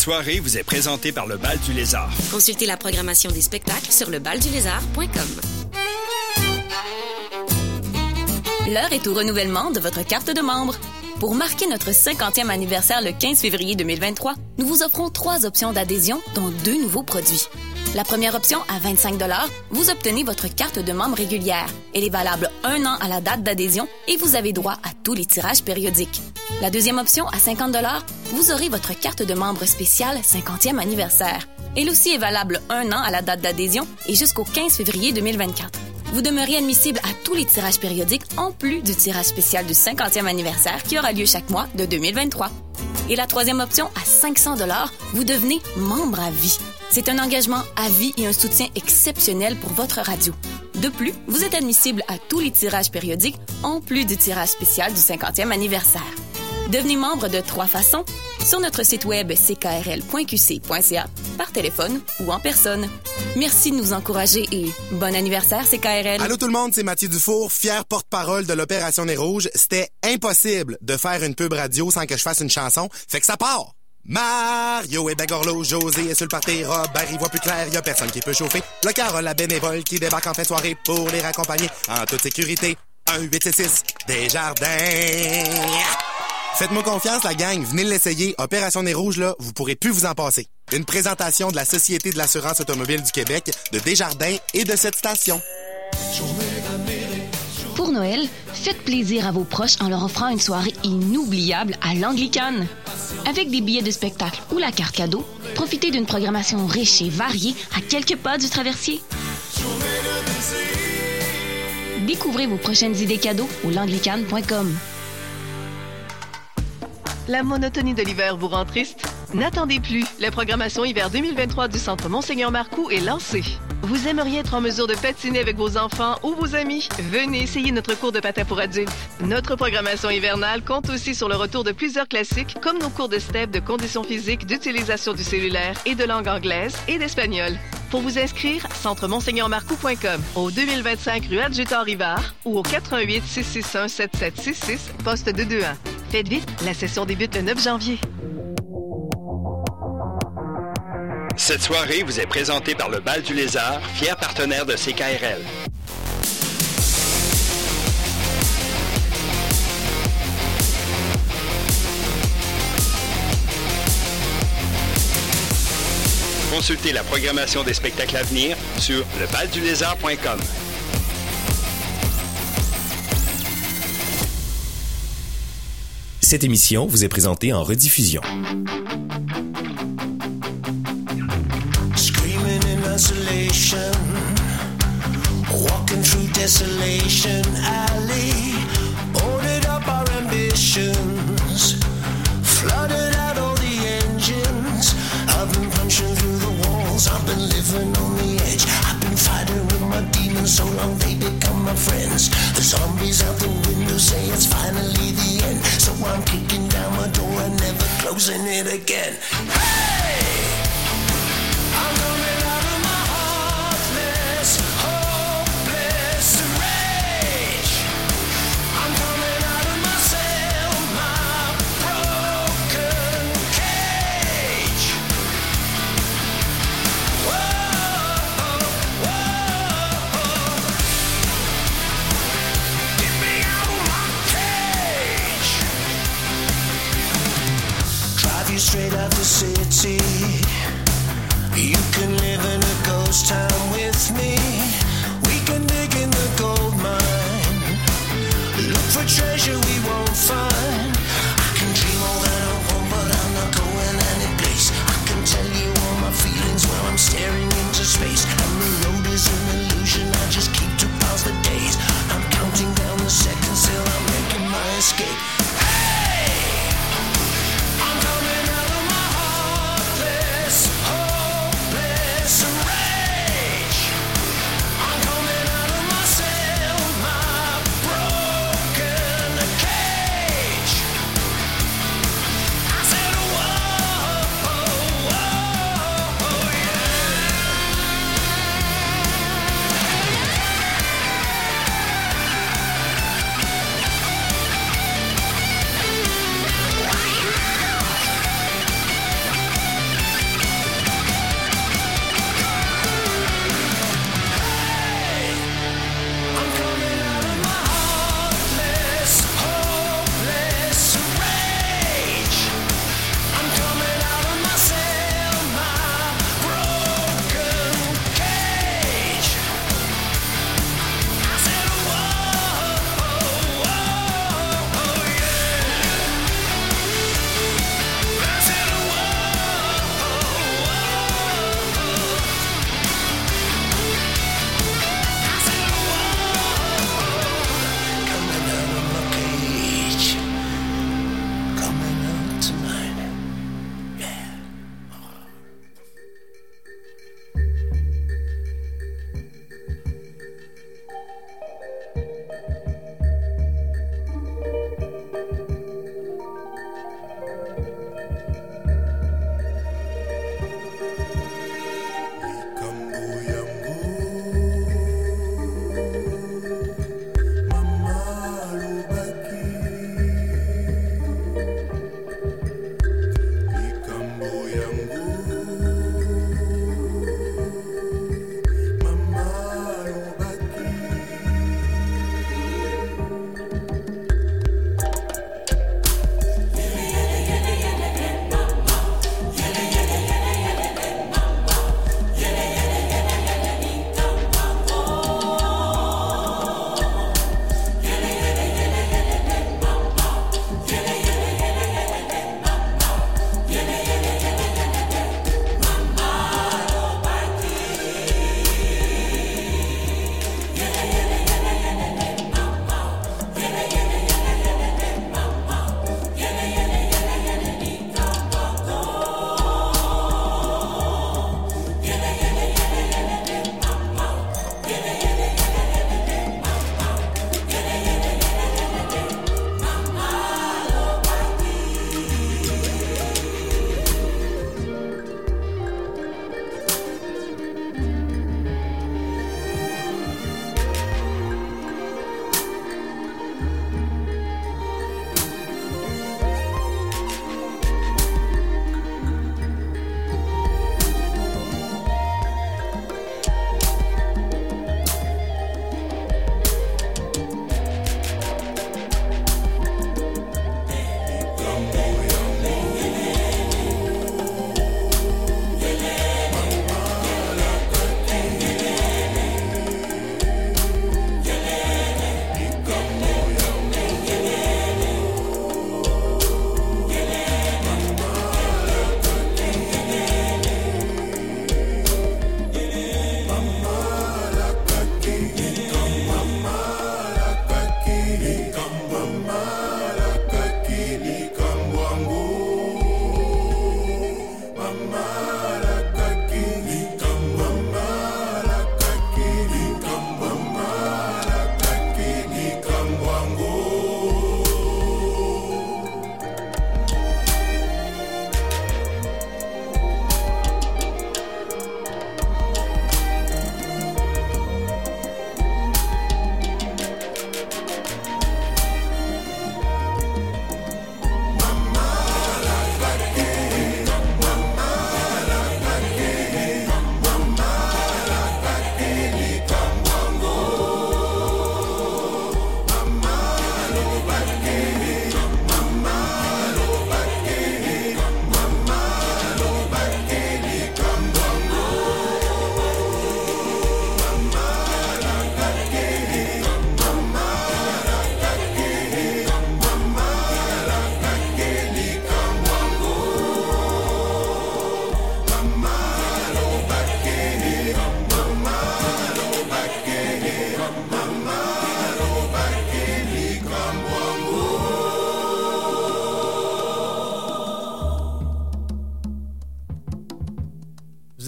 soirée vous est présentée par le Bal du Lézard. Consultez la programmation des spectacles sur lebaldulézard.com. L'heure est au renouvellement de votre carte de membre. Pour marquer notre 50e anniversaire le 15 février 2023, nous vous offrons trois options d'adhésion, dont deux nouveaux produits. La première option, à 25 vous obtenez votre carte de membre régulière. Elle est valable un an à la date d'adhésion et vous avez droit à tous les tirages périodiques. La deuxième option, à 50 vous aurez votre carte de membre spéciale 50e anniversaire. Elle aussi est valable un an à la date d'adhésion et jusqu'au 15 février 2024. Vous demeurez admissible à tous les tirages périodiques en plus du tirage spécial du 50e anniversaire qui aura lieu chaque mois de 2023. Et la troisième option, à 500 vous devenez membre à vie. C'est un engagement à vie et un soutien exceptionnel pour votre radio. De plus, vous êtes admissible à tous les tirages périodiques en plus du tirage spécial du 50e anniversaire. Devenez membre de trois façons sur notre site web ckrl.qc.ca, par téléphone ou en personne. Merci de nous encourager et bon anniversaire CKRL. Allô tout le monde, c'est Mathieu Dufour, fier porte-parole de l'Opération Nez Rouge. C'était impossible de faire une pub radio sans que je fasse une chanson, fait que ça part! Mario et Begorlo, José est sur le party, Robert y voit plus clair, y a personne qui peut chauffer. Le Carole, la bénévole qui débarque en fin de soirée pour les raccompagner en toute sécurité. 1 8 6 Desjardins. Faites-moi confiance, la gang. Venez l'essayer. Opération Nez Rouge, là, vous pourrez plus vous en passer. Une présentation de la Société de l'assurance automobile du Québec, de Desjardins et de cette station. Pour Noël, faites plaisir à vos proches en leur offrant une soirée inoubliable à l'Anglicane. Avec des billets de spectacle ou la carte cadeau, profitez d'une programmation riche et variée à quelques pas du traversier. Découvrez vos prochaines idées cadeaux au langlicane.com. La monotonie de l'hiver vous rend triste? N'attendez plus, la programmation hiver 2023 du Centre Monseigneur Marcoux est lancée. Vous aimeriez être en mesure de patiner avec vos enfants ou vos amis? Venez essayer notre cours de patin pour adultes. Notre programmation hivernale compte aussi sur le retour de plusieurs classiques comme nos cours de step, de conditions physiques, d'utilisation du cellulaire et de langue anglaise et d'espagnol. Pour vous inscrire, centremonseigneurmarcoux.com au 2025 rue Adjutant-Rivard ou au 88 661 7766 poste 221. Faites vite, la session débute le 9 janvier. Cette soirée vous est présentée par le Bal du Lézard, fier partenaire de CKRL. Consultez la programmation des spectacles à venir sur lebaldulézard.com. Cette émission vous est présentée en rediffusion. Desolation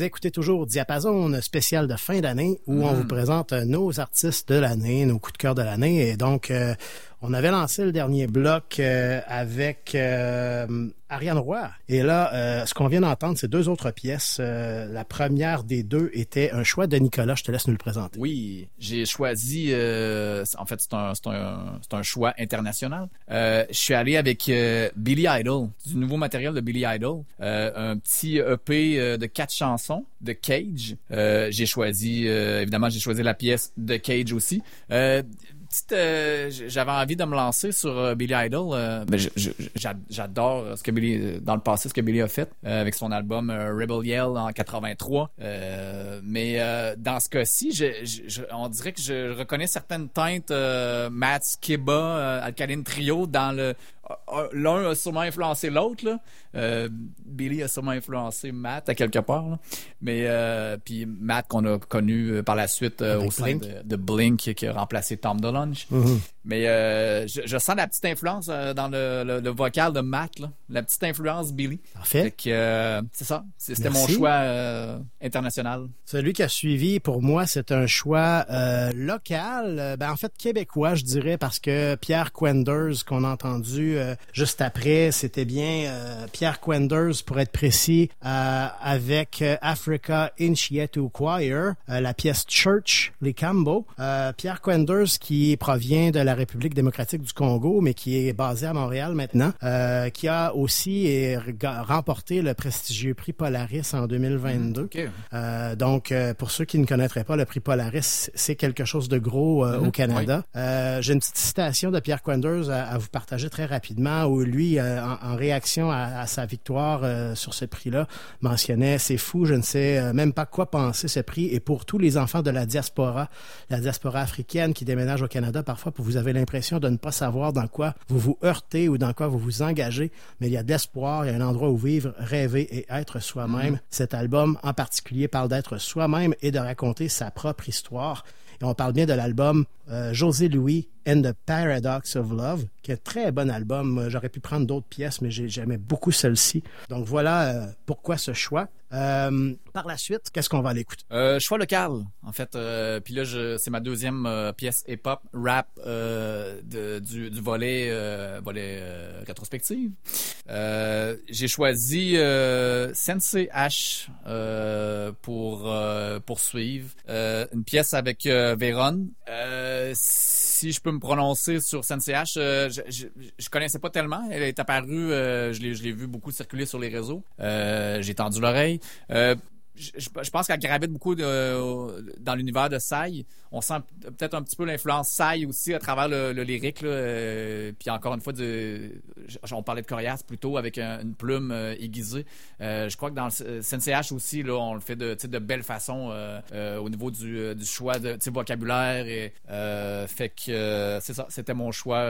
Vous écoutez toujours Diapason spécial de fin d'année où on vous présente euh, nos artistes de l'année, nos coups de cœur de l'année. Et donc, euh, on avait lancé le dernier bloc euh, avec euh, Ariane Roy. Et là, euh, ce qu'on vient d'entendre, c'est deux autres pièces. Euh, la première des deux était un choix de Nicolas. Je te laisse nous le présenter. Oui, j'ai choisi. euh, en fait, c'est un, un, un choix international. Euh, je suis allé avec euh, Billy Idol, du nouveau matériel de Billy Idol, euh, un petit EP de quatre chansons de Cage. J'ai choisi, évidemment, j'ai choisi la pièce de Cage aussi. Petite, euh, j'avais envie de me lancer sur euh, Billy Idol. euh, ben, j'adore ce que Billy, dans le passé, ce que Billy a fait euh, avec son album Rebel Yell en 83. Euh, mais dans ce cas-ci, on dirait que je reconnais certaines teintes Matt Skiba, Alkaline Trio dans le l'un a sûrement influencé l'autre là. Euh, Billy a sûrement influencé Matt à quelque part là. mais euh, puis Matt qu'on a connu euh, par la suite euh, au sein de, de Blink qui a remplacé Tom DeLonge Mhm. mais je, je sens la petite influence dans le, le- le vocal de Matt là. la petite influence Billy Parfait. Fait euh, c'est ça c'était mon choix international Celui qui a suivi, pour moi, c'est un choix local, ben, en fait québécois, je dirais, parce que Pierre Quenders, qu'on a entendu euh, juste après, c'était bien euh, Pierre Quenders, pour être précis, euh, avec Africa Inchietu Choir, la pièce Church, les Cambo. Pierre Quenders, qui provient de la République démocratique du Congo, mais qui est basé à Montréal maintenant, qui a aussi remporté le prestigieux prix Polaris en 2022. Ok. Euh, donc, euh, pour ceux qui ne connaîtraient pas, le prix Polaris, c'est quelque chose de gros euh, Mhm, au Canada. J'ai une petite citation de Pierre Quenders à, à vous partager très rapidement, où lui, euh, en, en réaction à, à sa victoire euh, sur ce prix-là, mentionnait « C'est fou, je ne sais euh, même pas quoi penser ce prix. Et pour tous les enfants de la diaspora, la diaspora africaine qui déménage au Canada, parfois, vous avez l'impression de ne pas savoir dans quoi vous vous heurtez ou dans quoi vous vous engagez, mais il y a de l'espoir, il y a un endroit où vivre, rêver et être soi-même. Mhm. Cet album en particulier parle d'être soi-même et de raconter sa propre histoire. Et on parle bien de l'album euh, José Louis and the Paradox of Love, qui est un très bon album. Euh, J'aurais pu prendre d'autres pièces, mais j'ai- j'aimais beaucoup celle-ci. Donc voilà euh, pourquoi ce choix. Par la suite, qu'est-ce qu'on va aller écouter? Choix local, en fait. Puis là, c'est ma deuxième pièce hip-hop, rap du, volet, volet rétrospective. J'ai choisi Sensei H pour poursuivre. Une pièce avec Véron. Si je peux me prononcer sur Sensei H, euh, je, je, connaissais pas tellement. Elle est apparue, euh, je l'ai vu beaucoup circuler sur les réseaux. Euh, j'ai tendu l'oreille. Je, pense qu'elle gravite beaucoup dans l'univers de Sai. On sent peut-être un petit peu l'influence Sai aussi à travers le, lyrique. Euh, puis encore une fois, on parlait de Corias plutôt avec un- une plume euh, aiguisée. Euh, je crois que dans le Sensei H aussi, on le fait de, de belle façon au niveau du, choix de vocabulaire. Fait que c'est ça, c'était mon choix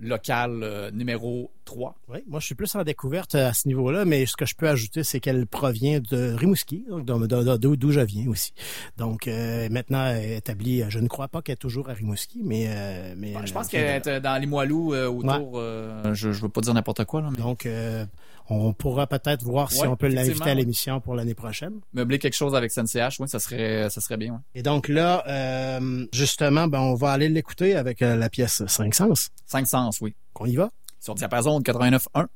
local numéro 3. Oui, moi je suis plus en découverte à ce niveau-là, mais ce que je peux ajouter, c'est qu'elle provient de Rimouski, d'où- je viens aussi. Donc euh, maintenant établie, je ne crois pas qu'elle est toujours à Rimouski, mais... euh, mais Je pense euh, qu'elle est dans Limoilou euh, autour. euh, je, je veux pas dire n'importe quoi là. Mais... Donc euh, on pourra peut-être voir si Ouais, on peut l'inviter à l'émission pour l'année prochaine. meubler quelque chose avec CNCH, oui, ça serait, ça serait bien. Ouais. Et donc là, euh, justement, ben, on va aller l'écouter avec euh, la pièce 5 sens. 5 sens, oui. Qu'on y va? Sur Diapason 89.1.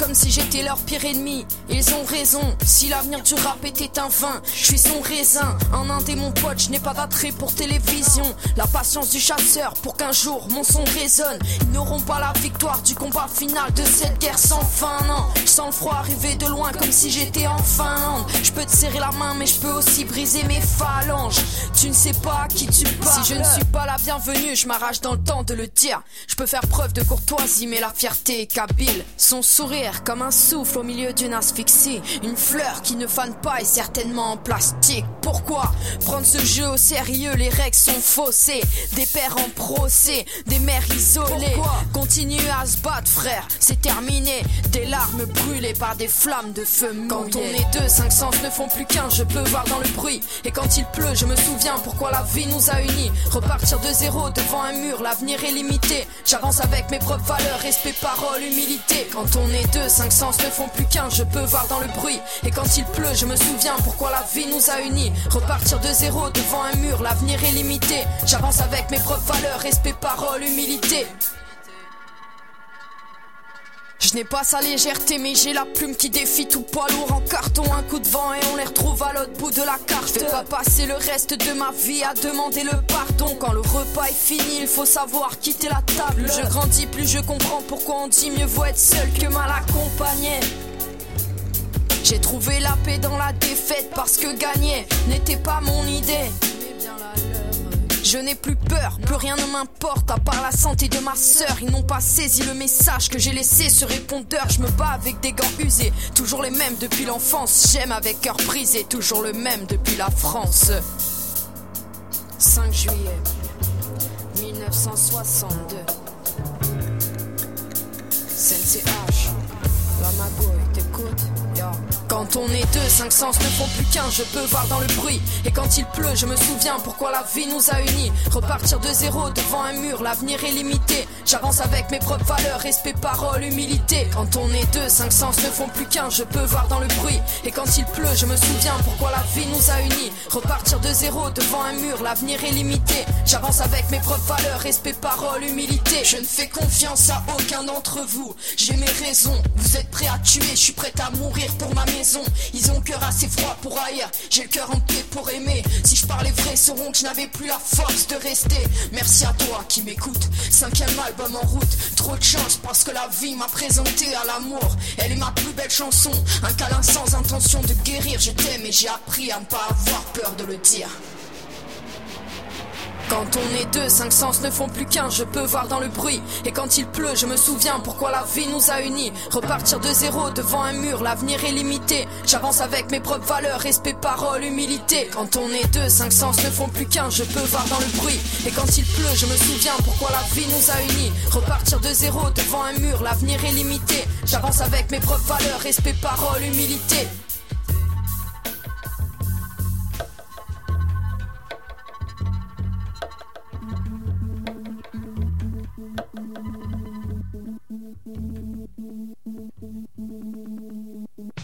comme si j'étais leur pire ennemi. Ils ont raison, si l'avenir du rap était un vin, je suis son raisin. En un mon pote, je n'ai pas d'attrait pour télévision. La patience du chasseur pour qu'un jour mon son résonne. Ils n'auront pas la victoire du combat final de cette guerre sans fin. Non, je sens le froid arriver de loin comme si j'étais en Finlande. Je peux te serrer la main, mais je peux aussi briser mes phalanges. Tu ne sais pas qui tu parles. Si je ne suis pas la bienvenue, je m'arrache dans le temps de le dire. Je peux faire preuve de courtoisie, mais la fierté est kabyle. Son sourire comme un souffle au milieu d'une asphyxie. Une fleur qui ne fane pas est certainement en plastique. Pourquoi prendre ce jeu au sérieux? Les règles sont faussées. Des pères en procès, des mères isolées. Pourquoi continuer à se battre, frère C'est terminé. Des larmes brûlés par des flammes de feu Quand on est deux, cinq sens ne font plus qu'un, je peux voir dans le bruit. Et quand il pleut, je me souviens pourquoi la vie nous a unis. Repartir de zéro devant un mur, l'avenir est limité. J'avance avec mes propres valeurs, respect, parole, humilité. Quand on est deux, cinq sens ne font plus qu'un, je peux voir dans le bruit. Et quand il pleut, je me souviens pourquoi la vie nous a unis. Repartir de zéro devant un mur, l'avenir est limité. J'avance avec mes propres valeurs, respect, parole, humilité. Je n'ai pas sa légèreté, mais j'ai la plume qui défie tout poids lourd en carton. Un coup de vent et on les retrouve à l'autre bout de la carte. Je vais pas passer le reste de ma vie à demander le pardon. Quand le repas est fini, il faut savoir quitter la table. Plus je grandis, plus je comprends pourquoi on dit mieux vaut être seul que mal accompagné. J'ai trouvé la paix dans la défaite parce que gagner n'était pas mon idée. Je n'ai plus peur, plus rien ne m'importe à part la santé de ma sœur. Ils n'ont pas saisi le message que j'ai laissé sur répondeur. Je me bats avec des gants usés, toujours les mêmes depuis l'enfance. J'aime avec cœur brisé, toujours le même depuis la France. 5 juillet 1962. CNCH, la magouille. Quand on est deux, cinq sens ne font plus qu'un, je peux voir dans le bruit. Et quand il pleut, je me souviens pourquoi la vie nous a unis. Repartir de zéro devant un mur, l'avenir est limité. J'avance avec mes propres valeurs, respect, parole, humilité. Quand on est deux, cinq sens ne font plus qu'un, je peux voir dans le bruit. Et quand il pleut, je me souviens pourquoi la vie nous a unis. Repartir de zéro devant un mur, l'avenir est limité. J'avance avec mes propres valeurs, respect, parole, humilité. Je ne fais confiance à aucun d'entre vous. J'ai mes raisons, vous êtes prêts à tuer, je suis prête à mourir pour ma maison. Ils ont cœur assez froid pour haïr, j'ai le cœur en paix pour aimer. Si je parlais vrai, sauront que je n'avais plus la force de rester. Merci à toi qui m'écoute. Cinquième album en route, trop de chance parce que la vie m'a présenté à l'amour. Elle est ma plus belle chanson, un câlin sans intention de guérir. Je t'aime et j'ai appris à ne pas avoir peur de le dire. Quand on est deux, cinq sens ne font plus qu'un, je peux voir dans le bruit. Et quand il pleut, je me souviens pourquoi la vie nous a unis. Repartir de zéro devant un mur, l'avenir est limité. J'avance avec mes propres valeurs, respect, parole, humilité. Quand on est deux, cinq sens ne font plus qu'un, je peux voir dans le bruit. Et quand il pleut, je me souviens pourquoi la vie nous a unis. Repartir de zéro devant un mur, l'avenir est limité. J'avance avec mes propres valeurs, respect, parole, humilité. Thank you.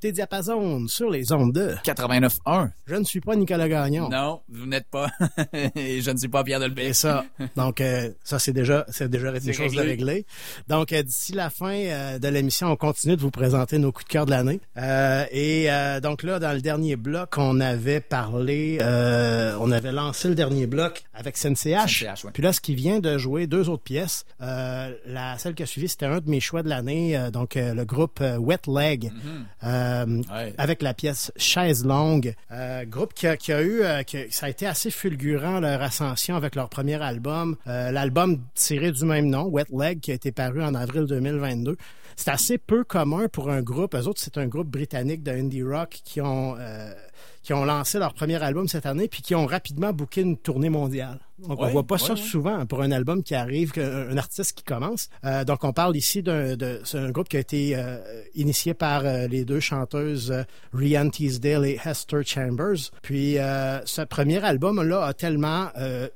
Écoutez Diapason sur les ondes de 89.1. Je ne suis pas Nicolas Gagnon. Non, vous n'êtes pas. Et je ne suis pas Pierre Delbé. Et ça, donc euh, ça c'est déjà c'est déjà une C'est chose de régler. Donc euh, d'ici la fin euh, de l'émission, on continue de vous présenter nos coups de cœur de l'année. Euh, et euh, donc là, dans le dernier bloc, on avait parlé, euh, on avait lancé le dernier bloc avec CNCH. CNCH, ouais. Puis là, ce qui vient de jouer deux autres pièces, euh, la celle qui a suivi, c'était un de mes choix de l'année, donc le groupe Wet Leg, euh, Ouais. avec la pièce Chaise longue, euh, groupe qui a, qui a eu, euh, que ça a été assez fulgurant leur ascension avec leur premier album, euh, l'album tiré du même nom, Wet Leg, qui a été paru en avril 2022. C'est assez peu commun pour un groupe. Eux autres, c'est un groupe britannique de indie rock qui ont qui ont lancé leur premier album cette année puis qui ont rapidement booké une tournée mondiale. Donc on Ouais, voit pas ouais, ça ouais. souvent pour un album qui arrive, un artiste qui commence. Euh, donc on parle ici d'un groupe qui a été euh, initié par euh, les deux chanteuses Rhiannon Teasdale et Hester Chambers. Puis ce premier album là a tellement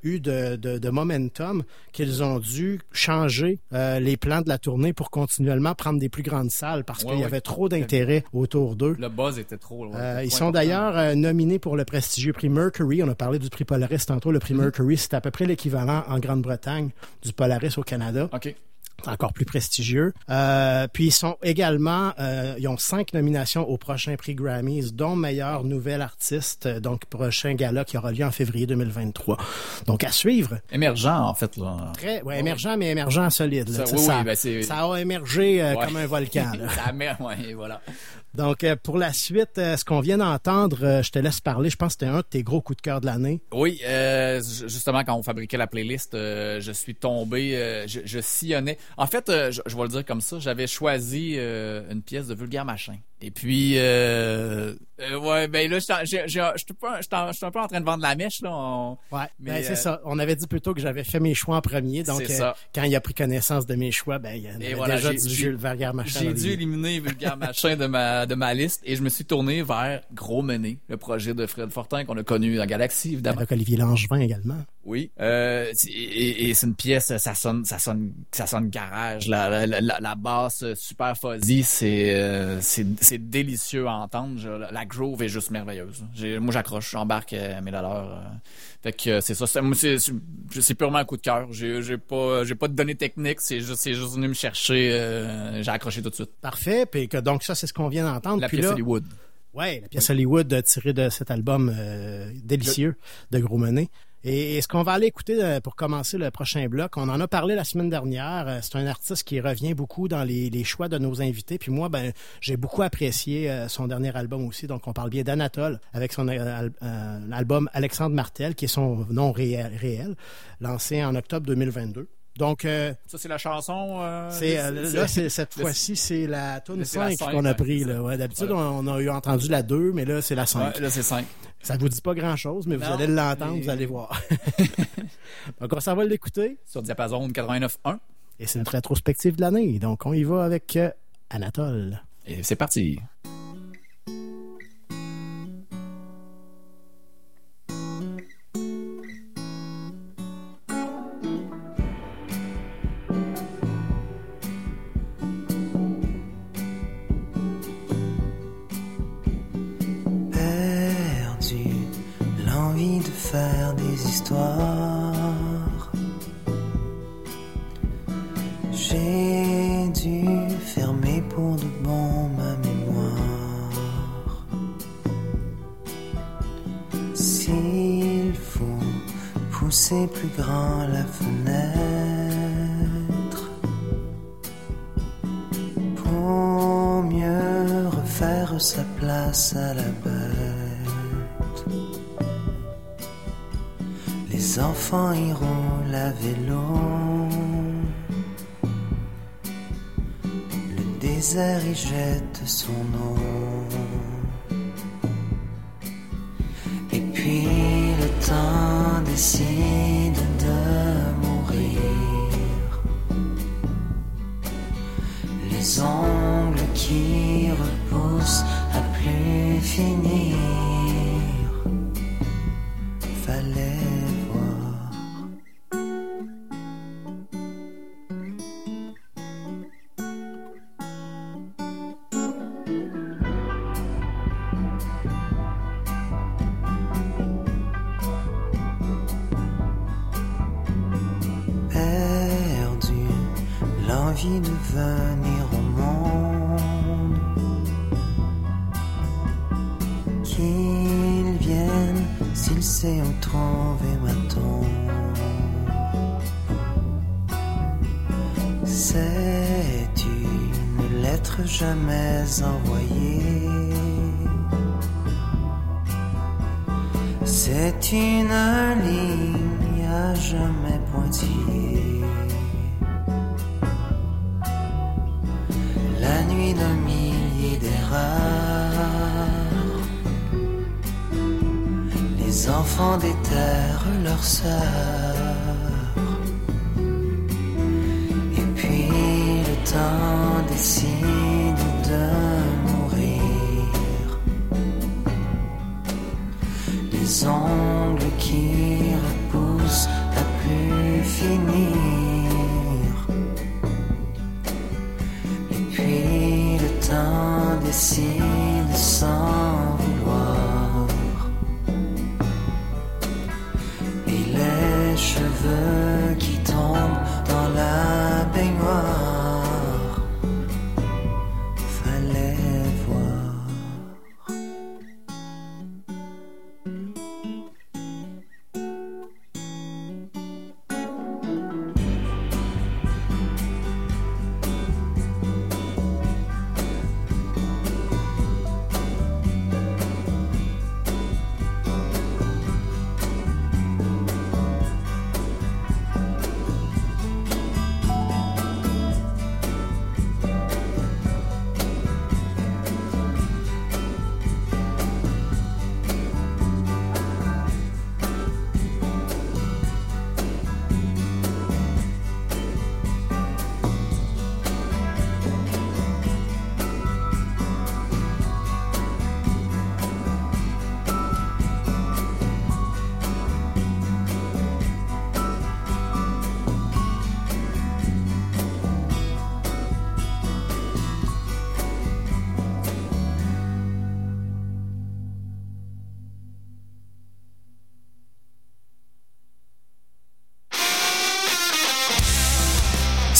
eu de, de, de momentum qu'ils ont dû changer les plans de la tournée pour continuellement prendre des plus grandes salles parce qu'il y avait trop d'intérêt autour d'eux. Le buzz était trop. ils sont d'ailleurs nominés pour le prestigieux prix Mercury. On a parlé du prix Polaris tantôt. Le prix Mm-hmm. Mercury, c'est à peu près l'équivalent en Grande-Bretagne du Polaris au Canada. OK. C'est encore plus prestigieux. Euh, puis ils sont également, euh, ils ont cinq nominations au prochain prix Grammys, dont meilleur nouvel artiste, euh, donc prochain gala qui aura lieu en février 2023. Donc à suivre. Émergent, en fait. Là. Très, ouais, émergent, mais émergent solide. là. Ça, oui, ça, oui, ben, ça a émergé euh, Ouais. comme un volcan. là. Ça mer- ouais, voilà. Donc, euh, pour la suite, euh, ce qu'on vient d'entendre, euh, je te laisse parler. Je pense que c'était un de tes gros coups de cœur de l'année. Oui, euh, ju- justement, quand on fabriquait la playlist, je suis tombé, je, sillonnais. En fait, je, vais le dire comme ça, j'avais choisi une pièce de Vulgaire Machin. Et puis, euh, ouais, ben là, je suis un peu en train de vendre la mèche, là. on- Ouais, Mais, ben, c'est euh, ça. On avait dit plutôt que j'avais fait mes choix en premier, donc euh, quand il a pris connaissance de mes choix, ben il y en avait voilà, déjà j'ai- du Jules Vergare machin. J'ai dû éliminer Vulgaire Machin de ma, de ma liste et je me suis tourné vers Gros Mené, le projet de Fred Fortin qu'on a connu dans Galaxy, évidemment. Avec Olivier Langevin également. Oui. Euh, et, et c'est une pièce, ça sonne, ça sonne, ça sonne garage. La, la, la, la basse super fuzzy, c'est, euh, c'est, c'est délicieux à entendre. Je- la, groove est juste merveilleuse. J'ai- moi, j'accroche, j'embarque à 1000 à l'heure. euh. Fait que euh, c'est ça. C'est, purement un coup de cœur. J'ai, j'ai pas, j'ai pas de données techniques. C'est juste, c'est juste venu me chercher. euh, j'ai accroché tout de suite. Parfait, puis que donc ça c'est ce qu'on vient d'entendre. La Puis pièce là- Hollywood. Ouais, la pièce Hollywood euh, tirée de cet album euh, délicieux de Gros Menet. Et, ce qu'on va aller écouter euh, pour commencer le prochain bloc, on en a parlé la semaine dernière. euh, C'est un artiste qui revient beaucoup dans les, choix de nos invités. Puis moi, ben, j'ai beaucoup apprécié euh, son dernier album aussi. Donc, on parle bien d'Anatole avec son al- album Alexandre Martel, qui est son nom réel, réel lancé en octobre 2022. Donc, euh, Ça, c'est la chanson. euh, c'est, euh, là, c'est, cette fois-ci, c'est la tune c'est la 5 cinq, qu'on a pris. Là. Ouais, d'habitude, Voilà. on, a eu entendu la 2, mais là, c'est la 5. Ouais, là, c'est 5. Ça vous dit pas grand-chose, mais vous allez l'entendre, mais- vous allez voir. donc, on s'en va l'écouter. Sur Diapason 89.1. Et c'est notre rétrospective de l'année. Donc, on y va avec euh, Anatole. Et c'est parti.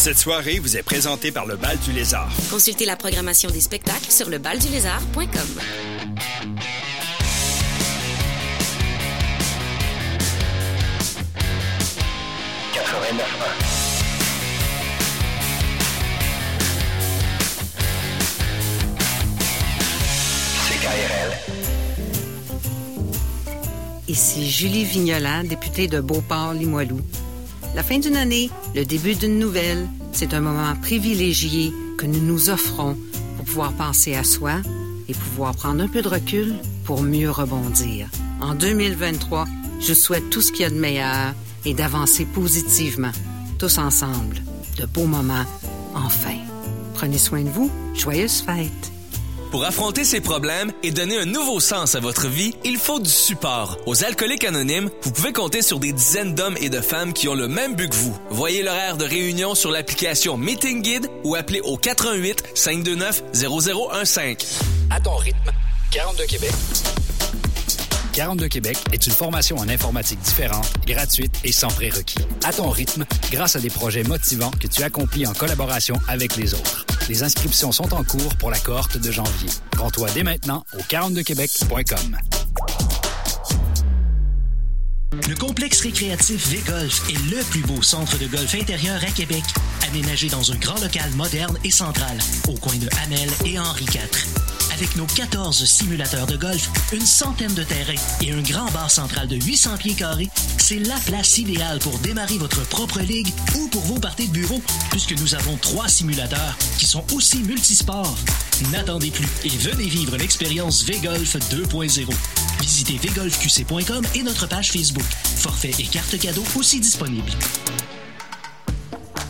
Cette soirée vous est présentée par le Bal du Lézard. Consultez la programmation des spectacles sur lebaldulézard.com. Ici Julie Vignola, députée de Beauport-Limoilou. La fin d'une année, le début d'une nouvelle, c'est un moment privilégié que nous nous offrons pour pouvoir penser à soi et pouvoir prendre un peu de recul pour mieux rebondir. En 2023, je souhaite tout ce qu'il y a de meilleur et d'avancer positivement, tous ensemble. De beaux moments, enfin. Prenez soin de vous. Joyeuses fêtes. Pour affronter ces problèmes et donner un nouveau sens à votre vie, il faut du support. Aux Alcooliques Anonymes, vous pouvez compter sur des dizaines d'hommes et de femmes qui ont le même but que vous. Voyez l'horaire de réunion sur l'application Meeting Guide ou appelez au 88 529 0015. À ton rythme, 42 Québec. 42 Québec est une formation en informatique différente, gratuite et sans prérequis. À ton rythme, grâce à des projets motivants que tu accomplis en collaboration avec les autres. Les inscriptions sont en cours pour la cohorte de janvier. Rends-toi dès maintenant au 42québec.com. Le complexe récréatif V-Golf est le plus beau centre de golf intérieur à Québec, aménagé dans un grand local moderne et central, au coin de Hamel et Henri IV. Avec nos 14 simulateurs de golf, une centaine de terrains et un grand bar central de 800 pieds carrés, c'est la place idéale pour démarrer votre propre ligue ou pour vos parties de bureau, puisque nous avons trois simulateurs qui sont aussi multisports. N'attendez plus et venez vivre l'expérience V-Golf 2.0. Visitez vgolfqc.com et notre page Facebook. Forfait et carte cadeau aussi disponibles.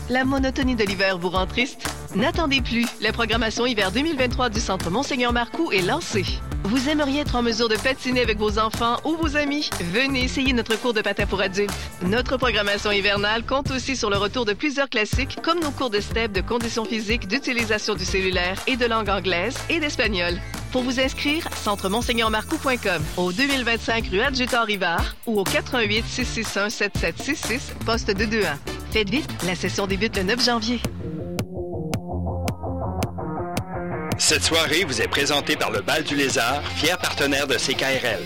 La monotonie de l'hiver vous rend triste? N'attendez plus. La programmation hiver 2023 du Centre Monseigneur Marcoux est lancée. Vous aimeriez être en mesure de patiner avec vos enfants ou vos amis? Venez essayer notre cours de patin pour adultes. Notre programmation hivernale compte aussi sur le retour de plusieurs classiques comme nos cours de step de conditions physiques, d'utilisation du cellulaire et de langue anglaise et d'espagnol. Pour vous inscrire, centremonseigneurmarcoux.com au 2025 rue Adjutant-Rivard ou au 88 661 7766 poste 221. Faites vite, la session débute le 9 janvier. Cette soirée vous est présentée par le Bal du Lézard, fier partenaire de CKRL.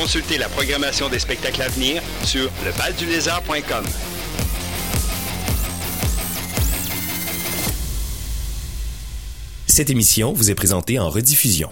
Consultez la programmation des spectacles à venir sur lebaldulézard.com. Cette émission vous est présentée en rediffusion.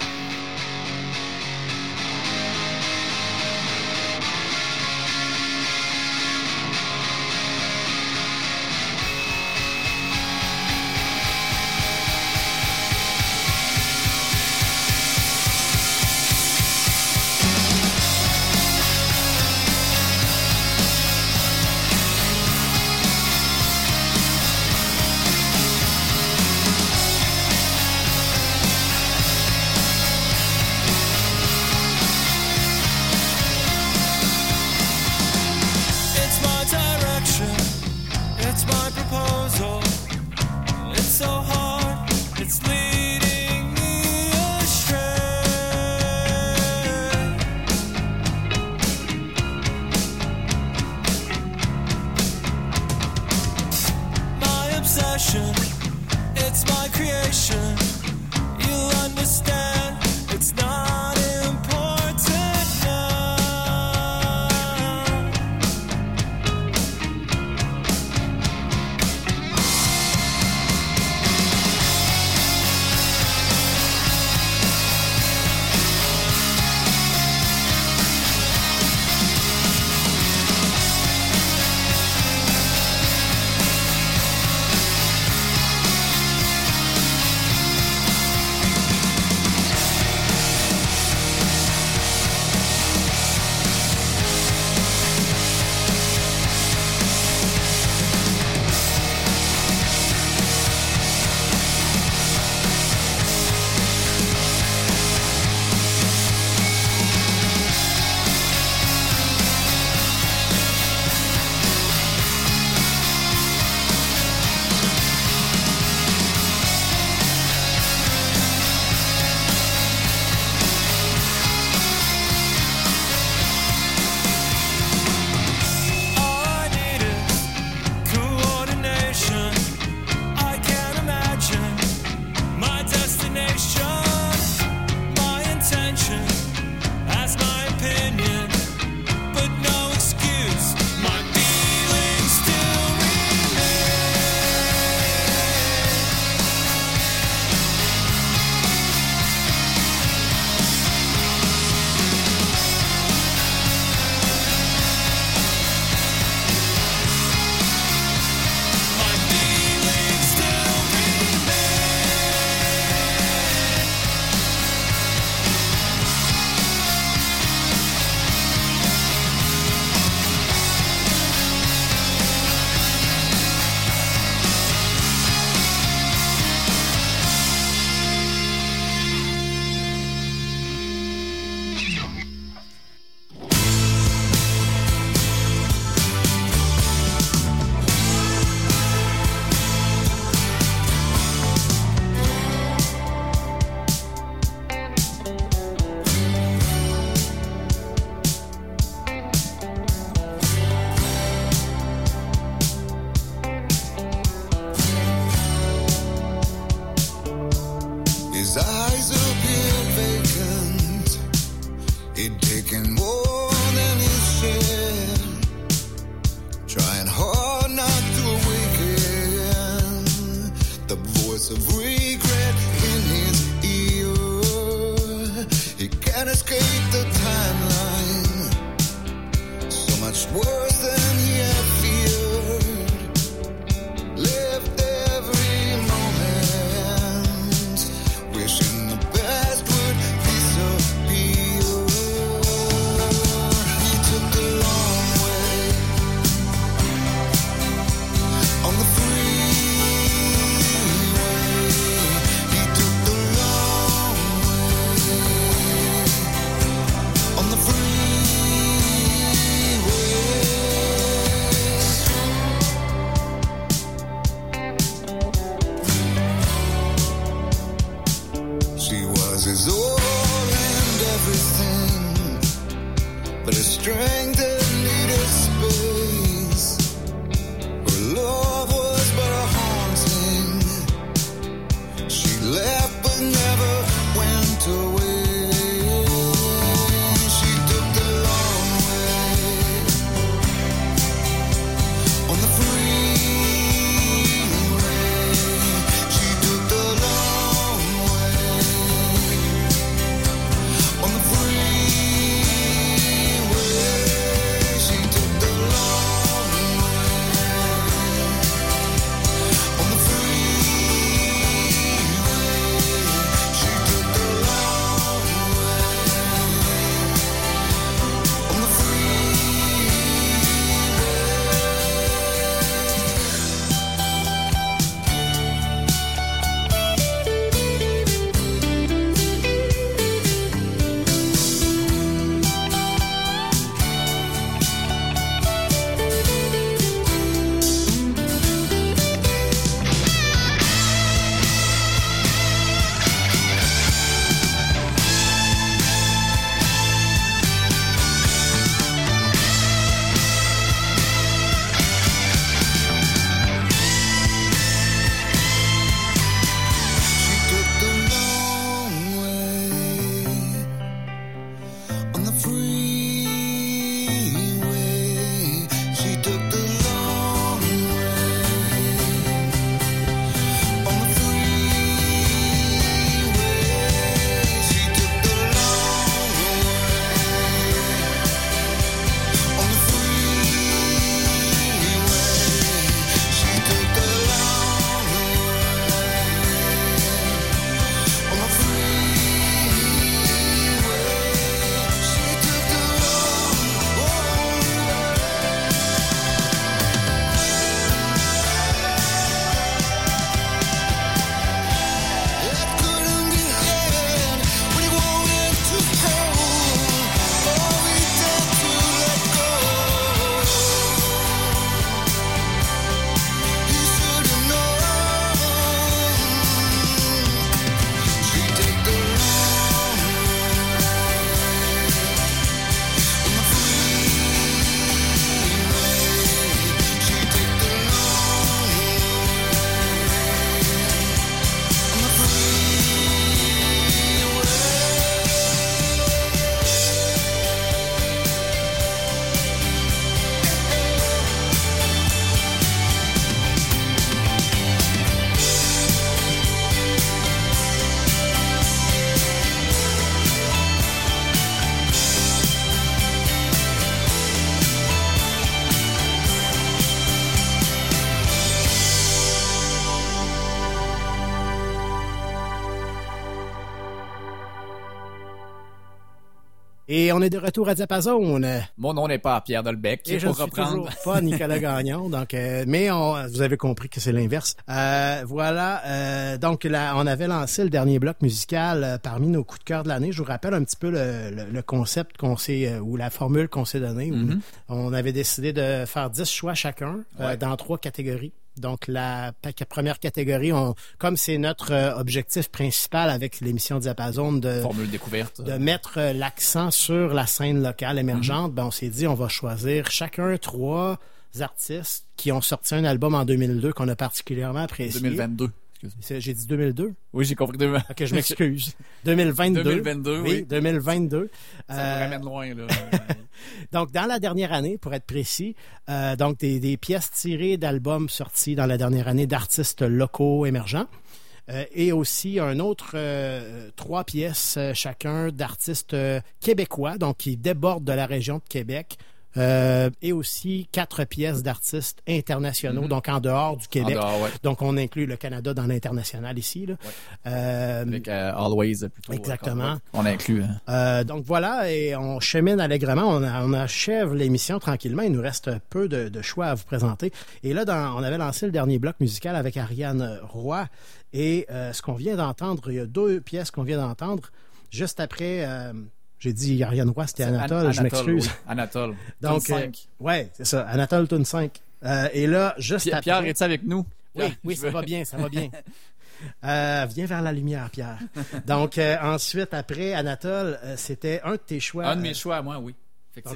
Et on est de retour à Diapason. Mon nom n'est pas Pierre Dolbec. Et je ne pour suis reprendre. toujours pas Nicolas Gagnon. Donc, euh, mais on, vous avez compris que c'est l'inverse. Euh, voilà. euh, donc, là, on avait lancé le dernier bloc musical parmi nos coups de cœur de l'année. Je vous rappelle un petit peu le, le- le concept qu'on s'est ou la formule qu'on s'est donnée. Mhm. On avait décidé de faire 10 choix chacun Ouais. dans trois catégories. Donc, la première catégorie, on, comme c'est notre euh, objectif principal avec l'émission Diapason de, Formule découverte. de mettre euh, l'accent sur la scène locale émergente, ben on s'est dit on va choisir chacun trois artistes qui ont sorti un album en 2002 qu'on a particulièrement apprécié. 2022. J'ai dit 2002. Oui, j'ai compris. 2000. Ok, je m'excuse. 2022. 2022, oui. 2022. Ça me Euh, ramène loin, là. donc, dans la dernière année, pour être précis, euh, donc des, des pièces tirées d'albums sortis dans la dernière année d'artistes locaux émergents. Euh, et aussi un autre euh, trois pièces chacun d'artistes québécois, donc qui débordent de la région de Québec. Euh, et aussi quatre pièces d'artistes internationaux, Mhm. donc en dehors du Québec. dehors, ouais. Donc on inclut le Canada dans l'international ici. Là. Euh, Avec euh, Always, plutôt. Exactement. On inclut. hein. donc voilà, et on chemine allègrement, on, a- on achève l'émission tranquillement. Il nous reste peu de, de choix à vous présenter. Et là, dans- on avait lancé le dernier bloc musical avec Ariane Roy. Et euh, ce qu'on vient d'entendre, il y a deux pièces qu'on vient d'entendre. Juste après, euh, j'ai dit Ariane Roy, c'était C'est An- Anatole, je Anatole, m'excuse. oui. Anatole. Donc, Tune euh, 5. ouais, c'est ça, Anatole Tune 5. Euh, et là, juste Pierre, après... Pierre, es-tu avec nous? Oui, Pierre, oui, ça va bien, ça va bien. Euh, viens vers la lumière, Pierre. Donc, euh, ensuite, après, Anatole, euh, c'était un de tes choix. Un de mes choix moi, oui.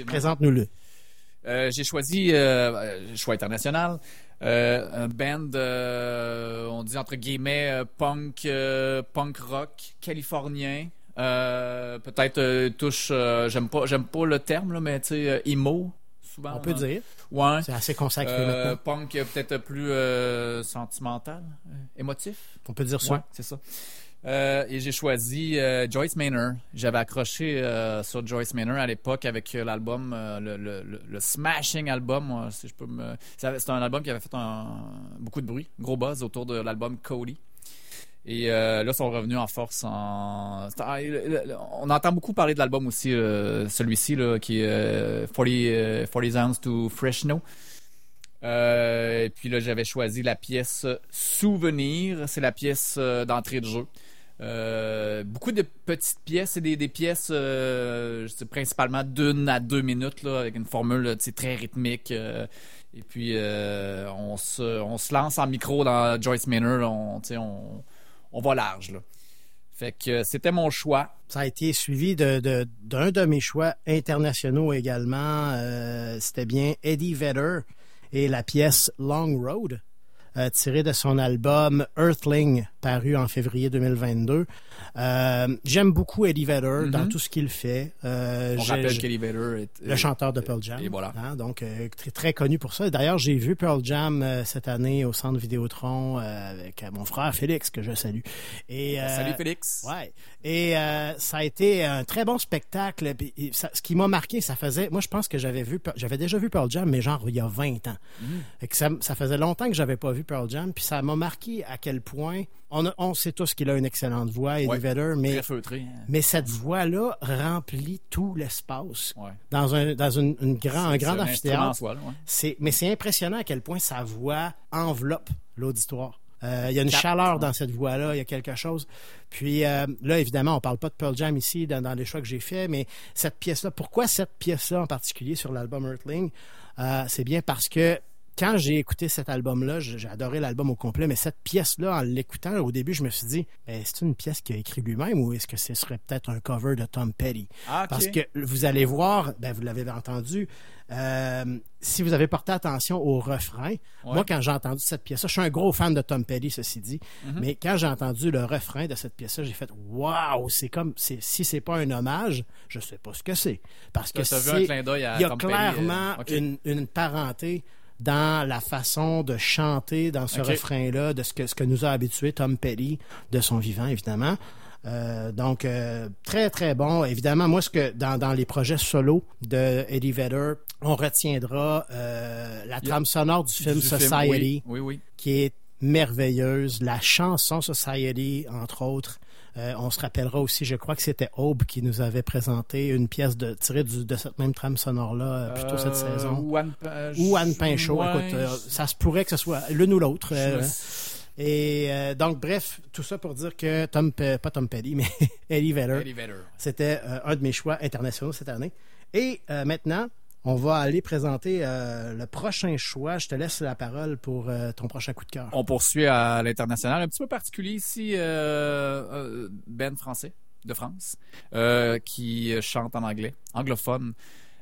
présente-nous-le. J'ai choisi choix international un band on dit entre guillemets punk punk rock californien euh, peut-être euh, touche euh, j'aime pas j'aime pas le terme là, mais tu sais emo souvent On peut euh, dire. ouais C'est assez consacré maintenant. punk peut-être plus sentimental émotif On peut dire ça. Ouais, c'est ça. Et j'ai choisi Joyce Manor. J'avais accroché sur Joyce Manor à l'époque avec l'album, le, le- le- le smashing album, moi, si je peux me. C'est un album qui avait fait un- beaucoup de bruit, gros buzz autour de l'album Cody. Et euh, là, ils sont revenus en force. Le- On entend beaucoup parler de l'album aussi, euh, celui-ci, qui est euh, 40, euh, 40 Ounce to Fresno. Euh, et puis là, j'avais choisi la pièce Souvenir. C'est la pièce euh, d'entrée de jeu. Beaucoup de petites pièces, c'est des, pièces sais, principalement d'une à deux minutes avec une formule très rythmique. et puis on, se, lance en micro dans Joyce Manor, on va large. Là. Fait que euh, c'était mon choix. Ça a été suivi de- de- d'un de, mes choix internationaux également. Euh, C'était bien Eddie Vedder et la pièce Long Road, euh, tirée de son album Earthling, paru en février 2022. Euh, J'aime beaucoup Eddie Vedder dans Mhm. tout ce qu'il fait. Euh, On rappelle qu'Eddie Vedder est le chanteur de Pearl Jam. Et voilà. hein, donc, euh, très, très connu pour ça. D'ailleurs, j'ai vu Pearl Jam euh, cette année au centre Vidéotron avec mon frère Félix, que je salue. Et, Salut Félix. Ouais. Et ça a été un très bon spectacle. Et ça- ce qui m'a marqué, ça faisait. Moi, je pense que j'avais vu, j'avais déjà vu Pearl Jam, mais genre il y a 20 ans. Fait que ça, ça faisait longtemps que j'avais pas vu Pearl Jam, puis ça m'a marqué à quel point on, a- on sait tous qu'il a une excellente voix, Eddie Ouais. Vedder, mais Très feutré. hein. mais cette voix-là remplit tout l'espace Ouais. dans un dans une, une grand, un amphithéâtre. ouais. Mais c'est impressionnant à quel point sa voix enveloppe l'auditoire. Euh, il y a une chaleur dans cette voix-là, il y a quelque chose. Puis euh, là, évidemment, on parle pas de Pearl Jam ici dans, dans les choix que j'ai faits, mais cette pièce-là, pourquoi cette pièce-là en particulier sur l'album Earthling? Euh, C'est bien parce que quand j'ai écouté cet album-là, j'ai adoré l'album au complet, mais cette pièce-là, en l'écoutant, au début, je me suis dit, Ben, c'est une pièce qu'il a écrit lui-même ou est-ce que ce serait peut-être un cover de Tom Petty? Ah. Parce que vous allez voir, ben, vous l'avez entendu, euh, si vous avez porté attention au refrain, moi, quand j'ai entendu cette pièce-là, je suis un gros fan de Tom Petty, ceci dit, Mhm. mais quand j'ai entendu le refrain de cette pièce-là, j'ai fait Waouh, c'est comme si c'est pas un hommage, je sais pas ce que c'est. Parce que c'est- il y a Tom Petty, clairement euh, une, une parenté dans la façon de chanter dans ce refrain-là, de ce que, ce que nous a habitué Tom Petty de son vivant, évidemment. Euh, donc, euh, très, très bon. Évidemment, moi, ce que dans, dans les projets solo de Eddie Vedder, on retiendra euh, la trame sonore du film Du film, Society, oui, oui, oui. qui est merveilleuse. La chanson Society, entre autres, Euh, on se rappellera aussi, je crois que c'était Aube qui nous avait présenté une pièce de, tirée du- de cette même trame sonore-là, euh, plutôt cette Euh, saison. ou Anne Pa- Ou Anne Pinchot. Ouais, Écoute, je- ça se pourrait que ce soit l'une ou l'autre. Me- et euh, donc, bref, tout ça pour dire que Tom, pas Tom Petty, mais Eddie Vedder, Eddie Vedder. c'était euh, un de mes choix internationaux cette année. Et euh, maintenant, on va aller présenter euh, le prochain choix. Je te laisse la parole pour euh, ton prochain coup de cœur. On poursuit à l'international. Un petit peu particulier ici, euh, Ben français de France, qui chante en anglais, anglophone.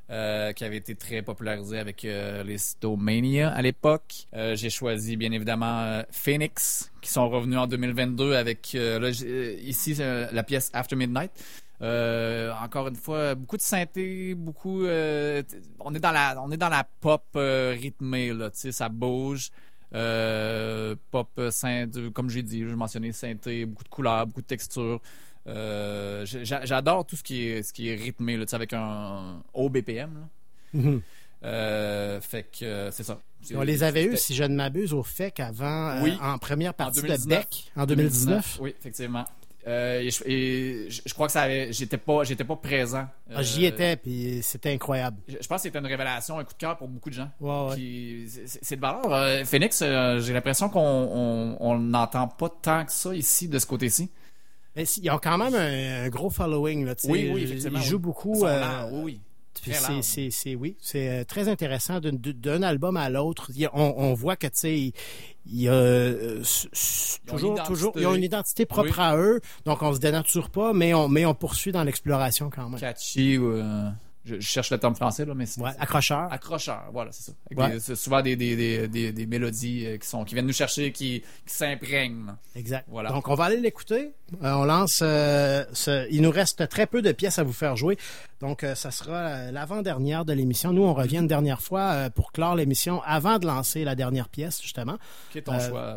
qui avait été très popularisé avec euh, les Stomania à l'époque. J'ai choisi bien évidemment Phoenix, qui sont revenus en 2022 avec ici la pièce After Midnight. Euh, encore une fois, beaucoup de synthé, beaucoup. euh, on est dans la, on est dans la pop euh, rythmée là, tu sais, ça bouge. Pop euh, synth, comme j'ai dit, je mentionnais synthé, beaucoup de couleurs, beaucoup de textures. J'a- J'adore tout ce qui est, ce qui est rythmé, là, tu sais, avec un haut BPM. là. Mhm. Euh, fait que c'est ça. On les avait eus, si je ne m'abuse, au FEC avant, Oui. en première En partie de 2019. Beck, en 2019. Oui, effectivement. Euh, et je, et je- je crois que ça avait, j'étais pas, j'étais pas présent. Ah, J'y Euh, étais, puis c'était incroyable. Je je pense que c'était une révélation, un coup de cœur pour beaucoup de gens. Ouais, ouais. Puis c'est- de valeur. Euh, Phoenix, j'ai l'impression qu'on on on n'entend pas tant que ça ici de ce côté-ci. Mais ils ont quand même un, un gros following. Là. Oui, oui, effectivement, Ils oui. beaucoup. Ils oui. C'est- larges. c'est- c'est- oui, c'est euh, très intéressant d'un- album à l'autre. On, on voit que tu sais, il y a euh, toujours, ils ont une identité propre Oui. à eux. Donc on se dénature pas, mais on, mais on poursuit dans l'exploration quand même. Catchy ou euh, je, je cherche le terme français là, mais c'est Ouais, accrocheur. accrocheur. Voilà, c'est ça. Ouais. des- souvent des, des, des, des, des mélodies euh, qui sont qui viennent nous chercher, qui, qui s'imprègnent. Exact. Voilà. Donc, on va aller l'écouter. Euh, on lance. euh, ce- Il nous reste très peu de pièces à vous faire jouer. Donc, euh, ça sera l'avant-dernière de l'émission. Nous, on revient une dernière fois pour clore l'émission avant de lancer la dernière pièce, justement. Quel est ton choix?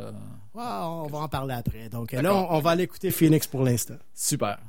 ouais, on va en parler après. Donc, là, on, on va aller écouter Phoenix pour l'instant. Super.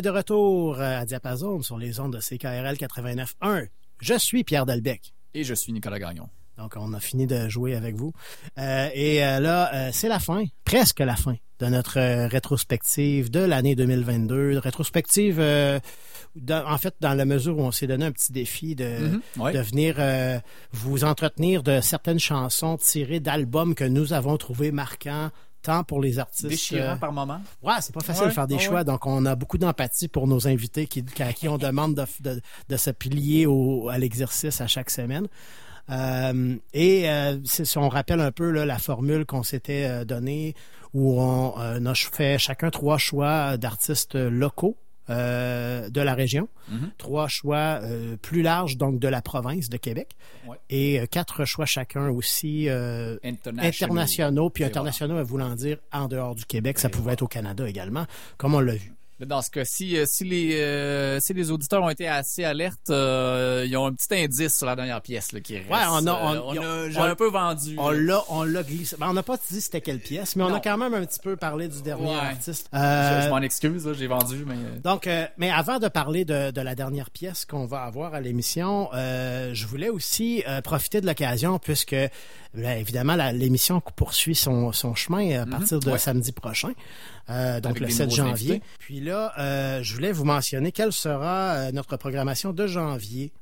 Est de retour à Diapason sur les ondes de CKRL 89.1. Je suis Pierre Dalbec. Et je suis Nicolas Gagnon. Donc, on a fini de jouer avec vous. Euh, et euh, là, euh, c'est la fin, presque la fin de notre rétrospective de l'année 2022. Rétrospective, dans- en fait, dans la mesure où on s'est donné un petit défi de, Mhm, ouais. de venir vous entretenir de certaines chansons tirées d'albums que nous avons trouvés marquants tant pour les artistes. Déchirant euh, par moment. Ouais, c'est pas facile Ouais, de faire des ouais, choix, donc on a beaucoup d'empathie pour nos invités qui, à qui on demande de, de, de se plier au, à l'exercice à chaque semaine. Euh, et euh, si on rappelle un peu là, la formule qu'on s'était donnée, où on a fait chacun trois choix d'artistes locaux. Euh, de la région, Mhm. trois choix euh, plus larges donc de la province de Québec Ouais. et euh, quatre choix chacun aussi Internationaux. internationaux puis internationaux voulant dire en dehors du Québec, ça pouvait être au Canada également, comme on l'a vu. Dans ce cas-ci, euh, si les euh, si les auditeurs ont été assez alertes, euh, ils ont un petit indice sur la dernière pièce là, qui reste. Ouais, on a, Euh, on, on a- on- un peu vendu. On l'a, on l'a glissé. Ben, on n'a pas dit c'était quelle pièce, mais on a quand même un petit peu parlé du dernier Ouais. artiste. Je, Euh, je m'en excuse, là, j'ai vendu, mais donc, euh, mais avant de parler de, de la dernière pièce qu'on va avoir à l'émission, euh, je voulais aussi euh, profiter de l'occasion puisque, ben, évidemment, l'émission poursuit son, son chemin à Mhm, partir de ouais. samedi prochain, euh, donc Avec le des 7 nouveaux janvier. invités. Puis là, euh, je voulais vous mentionner quelle sera euh, notre programmation de janvier.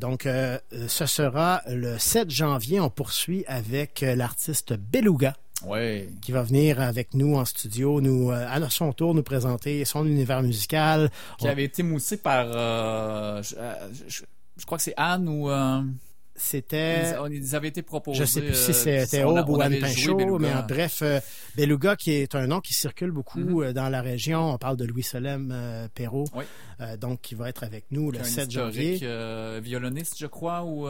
Donc, ce sera le 7 janvier. On poursuit avec l'artiste Beluga ouais. qui va venir avec nous en studio, nous euh, à son tour nous présenter son univers musical. Qui On- avait été moussé par, euh, je, je- je crois que c'est Anne ou. euh, C'était. ils, ils avaient été proposés. Je sais plus si euh, c'était on Aube ou on Anne Pinchot, mais en bref, euh, Beluga, qui est un nom qui circule beaucoup Mhm. euh, dans la région. On parle de Louis Solem euh, Perrault, Oui. euh, donc qui va être avec nous le un 7 historique, janvier. euh, violoniste, je crois, ou.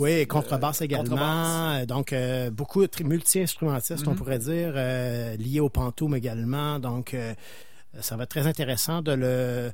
Oui, contrebasse également. contrebasse. Donc, beaucoup multi-instrumentistes, on Mhm. pourrait dire, liés au pantoum également. Donc, ça va être très intéressant de le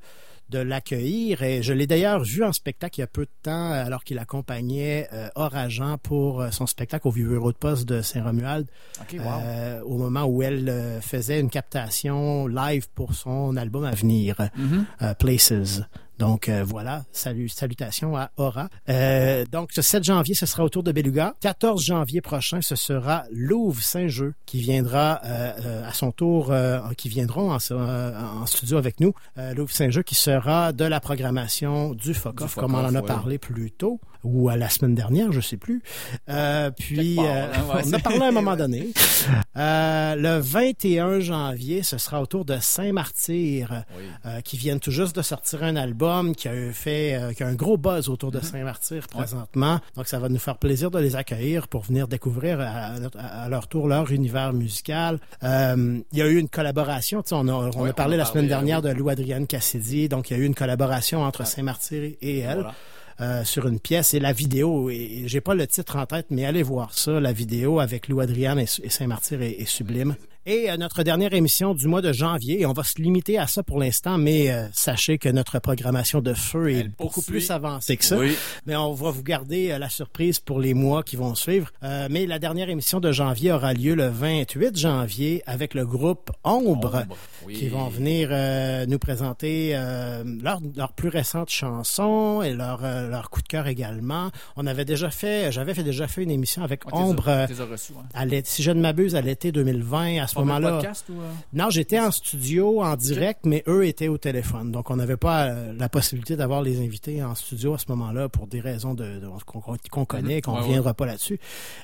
de l'accueillir et je l'ai d'ailleurs vu en spectacle il y a peu de temps alors qu'il accompagnait euh, Orageant pour euh, son spectacle au vieux bureau de poste de Saint-Romuald wow. euh, au moment où elle euh, faisait une captation live pour son album à venir Mhm. euh, Places. Donc euh, voilà, salut, salutations à Aura. Euh, donc ce 7 janvier, ce sera autour de Beluga. 14 janvier prochain, ce sera Louvre Saint-Jeu qui viendra euh, à son tour, euh, qui viendront en, euh, en studio avec nous. Euh, Louvre Saint-Jeu qui sera de la programmation du FOCOF, Du comme on en a parlé plus tôt, ou à la semaine dernière, je sais plus. Euh, puis part, euh, hein, ouais, on a parlé à un moment donné. Euh, le 21 janvier, ce sera autour de Saint-Martyr, Oui. euh, qui viennent tout juste de sortir un album qui a fait, euh, qui a un gros buzz autour de Saint-Martyr présentement. Donc, ça va nous faire plaisir de les accueillir pour venir découvrir à, leur tour leur univers musical. Euh, il y a eu une collaboration. On a, on a parlé on a la parlé, semaine euh, dernière oui. de Lou Adrienne Cassidy. Donc, il y a eu une collaboration entre Saint-Martyr et elle. Voilà. Euh, sur une pièce et la vidéo, et, j'ai pas le titre en tête, mais allez voir ça, la vidéo avec Lou Adriane et, Saint-Martyr est sublime. Et euh, notre dernière émission du mois de janvier, et on va se limiter à ça pour l'instant, mais euh, sachez que notre programmation de feu est Elle beaucoup poursuit. plus avancée que ça. Oui. Mais on va vous garder euh, la surprise pour les mois qui vont suivre. Euh, mais la dernière émission de janvier aura lieu le 28 janvier avec le groupe Ombre, Ombre, oui. qui vont venir euh, nous présenter euh, leurs leur plus récentes chansons et leur, euh, leur coup de cœur également. On avait déjà fait, j'avais fait, déjà fait une émission avec Ouais, t'es- Ombre. ouais. à si je ne m'abuse, à l'été 2020, à ce Même moment-là. euh? Non, j'étais en studio, en direct, mais eux étaient au téléphone. Donc, on n'avait pas euh, la possibilité d'avoir les invités en studio à ce moment-là pour des raisons de, de- qu'on qu'on connaît, qu'on ne Ouais, reviendra pas là-dessus.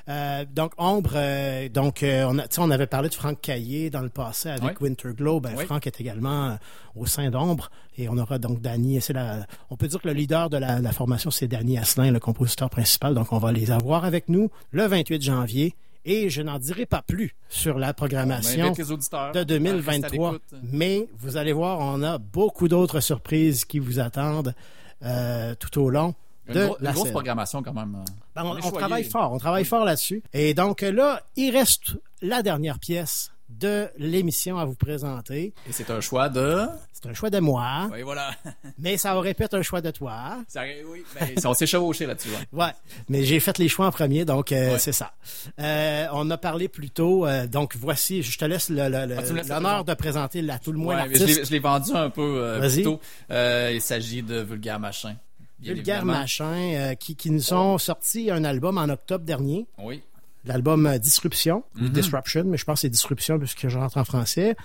Euh, donc, Ombre, euh, donc, euh, on, a, on avait parlé de Franck Caillé dans le passé avec Ouais. Winterglow. Ben. Franck est également au sein d'Ombre. Et on aura donc Danny. et la- on peut dire que le leader de la, la formation, c'est Danny Asselin, le compositeur principal. Donc, on va les avoir avec nous le 28 janvier. Et je n'en dirai pas plus sur la On programmation de à rester à 2023. l'écoute. Mais vous allez voir, on a beaucoup d'autres surprises qui vous attendent euh, tout au long Une, de gros- une la grosse programmation quand même. Ben, on, travaille fort, on travaille fort là-dessus. Et donc là, il reste la dernière pièce de l'émission à vous présenter. Et c'est un choix de... C'est un choix de moi. Oui, voilà. mais ça aurait pu être un choix de toi. Ça, oui, ben, on s'est chevauché là-dessus. Ouais. ouais, mais j'ai fait les choix en premier, donc euh, ouais. c'est ça. Euh, on a parlé plus tôt, euh, donc voici, je te laisse l'honneur le, ah, de présenter la, tout le moins ouais. Je l'ai vendu un peu plus tôt. il s'agit de Vulgaire Machin. Vulgaire Machin, qui, qui nous ont sorti un album en octobre dernier. Oui l'album euh, Disruption, Mhm. ou Disruption, mais je pense que c'est Disruption puisque je rentre en français.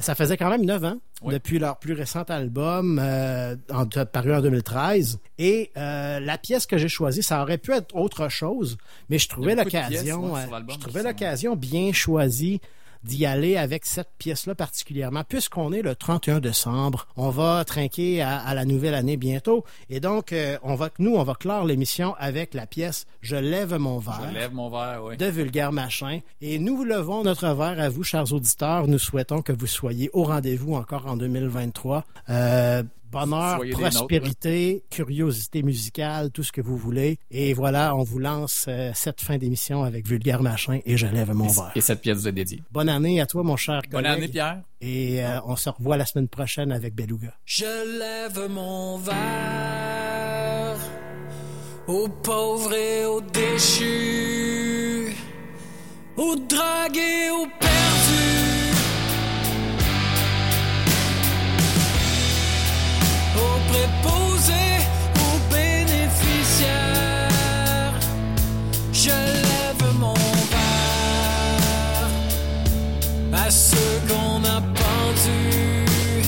Ça faisait quand même 9 ans oui. depuis leur plus récent album euh, en, paru en 2013. Et euh, la pièce que j'ai choisie, ça aurait pu être autre chose, mais je trouvais l'occasion, ouais, je trouvais l'occasion bien choisie d'y aller avec cette pièce-là particulièrement, puisqu'on est le 31 décembre, on va trinquer à, à la nouvelle année bientôt, et donc euh, on va, nous, on va clore l'émission avec la pièce Je lève mon verre. Je lève mon verre, oui. De vulgaire machin, et nous levons notre verre à vous, chers auditeurs. Nous souhaitons que vous soyez au rendez-vous encore en 2023. Euh, bonheur, Soyez prospérité, nôtres, curiosité musicale, tout ce que vous voulez. Et voilà, on vous lance euh, cette fin d'émission avec Vulgaire Machin et je lève mon et, verre. Et cette pièce vous est dédiée. Bonne année à toi, mon cher Bonne collègue. année, Pierre. Et euh, on se revoit la semaine prochaine avec Beluga. Je lève mon verre aux pauvres et aux déchus, aux dragués, aux perdus. Aux préposés, aux bénéficiaires. Je lève mon verre à ceux qu'on a pendus,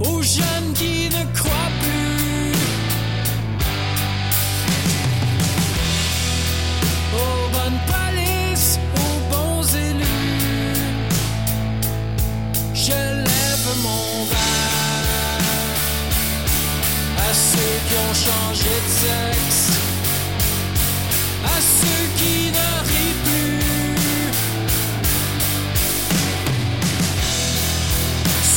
aux jeunes qui ne croient plus. Ceux qui ont changé de sexe, à ceux qui ne plus,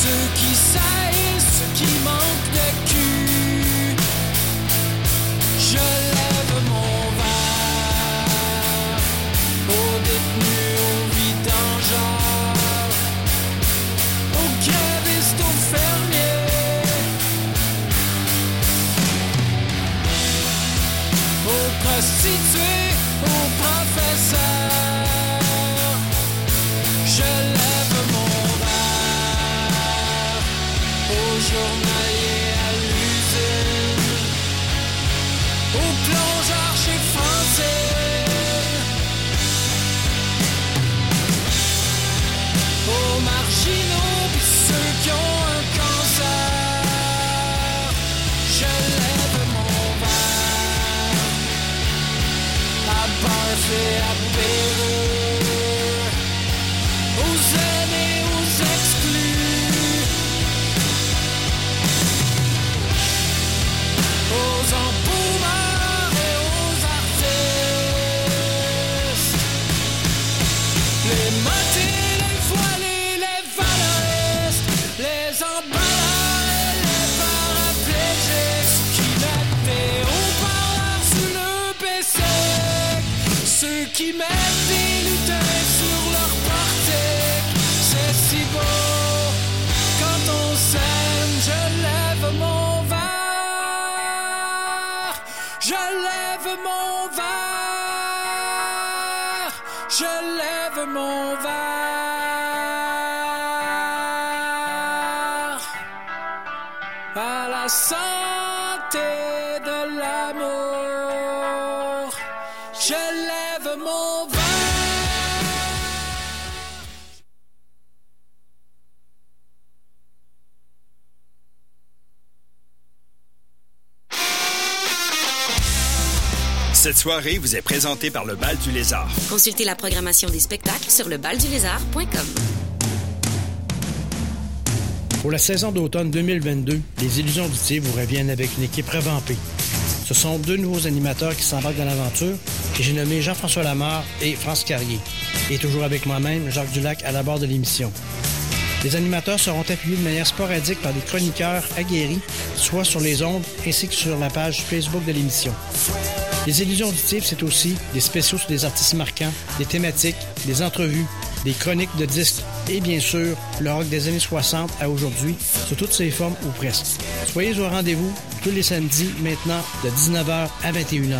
ceux qui saillissent, ceux qui manquent de cul. Je aux prostituées, aux professeurs. Je lève mon verre aux journaliers qui mettent des lutins sur leur portique. C'est si beau. Quand on s'aime, je lève mon verre, je lève mon verre, soirée vous est présentée par le Bal du Lézard. Consultez la programmation des spectacles sur lebaldulézard.com. Pour la saison d'automne 2022, les Illusions auditives vous reviennent avec une équipe revampée. Ce sont deux nouveaux animateurs qui s'embarquent dans l'aventure et j'ai nommé Jean-François Lamar et France Carrier. Et toujours avec moi-même, Jacques Dulac à la barre de l'émission. Les animateurs seront appuyés de manière sporadique par des chroniqueurs aguerris, soit sur les ondes ainsi que sur la page Facebook de l'émission. Les illusions auditives, c'est aussi des spéciaux sur des artistes marquants, des thématiques, des entrevues, des chroniques de disques et bien sûr le rock des années 60 à aujourd'hui sous toutes ses formes ou presque. Soyez au rendez-vous tous les samedis maintenant de 19h à 21h.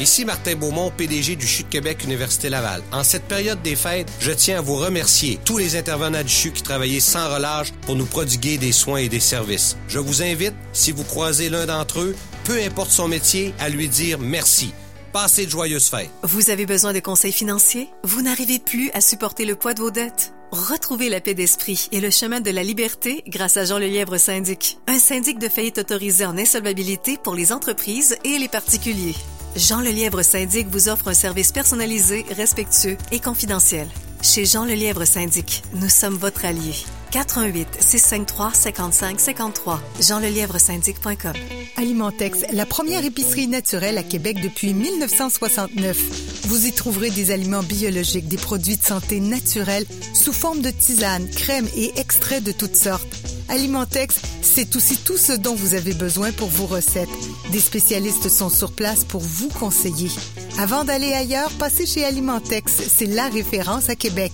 Ici Martin Beaumont, PDG du CHU de Québec Université Laval. En cette période des fêtes, je tiens à vous remercier tous les intervenants du CHU qui travaillaient sans relâche pour nous prodiguer des soins et des services. Je vous invite, si vous croisez l'un d'entre eux, peu importe son métier, à lui dire merci. Passez de joyeuses fêtes. Vous avez besoin de conseils financiers? Vous n'arrivez plus à supporter le poids de vos dettes? Retrouvez la paix d'esprit et le chemin de la liberté grâce à Jean Lelièvre Syndic, un syndic de faillite autorisé en insolvabilité pour les entreprises et les particuliers. Jean Lelièvre Syndic vous offre un service personnalisé, respectueux et confidentiel. Chez Jean Lelièvre Syndic, nous sommes votre allié. 418 653 55 53 jeanlelièvresyndic.com Alimentex, la première épicerie naturelle à Québec depuis 1969. Vous y trouverez des aliments biologiques, des produits de santé naturels sous forme de tisanes, crèmes et extraits de toutes sortes. Alimentex, c'est aussi tout ce dont vous avez besoin pour vos recettes. Des spécialistes sont sur place pour vous conseiller. Avant d'aller ailleurs, passez chez Alimentex, c'est la référence à Québec.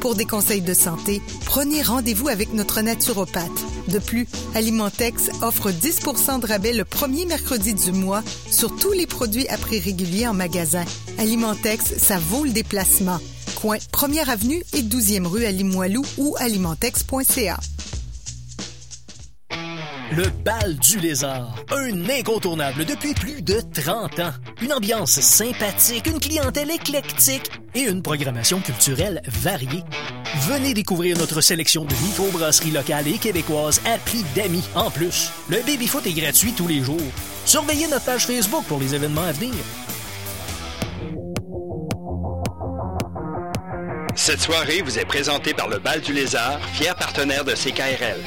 Pour des conseils de santé, prenez rendez-vous avec notre naturopathe. De plus, Alimentex offre 10 de rabais le premier mercredi du mois sur tous les produits à prix régulier en magasin. Alimentex, ça vaut le déplacement. Coin 1er avenue et 12e rue à Limoilou ou alimentex.ca. Le bal du lézard, un incontournable depuis plus de 30 ans. Une ambiance sympathique, une clientèle éclectique et une programmation culturelle variée. Venez découvrir notre sélection de microbrasseries locales et québécoises à prix d'amis. En plus, le baby-foot est gratuit tous les jours. Surveillez notre page Facebook pour les événements à venir. Cette soirée vous est présentée par le Bal du Lézard, fier partenaire de CKRL.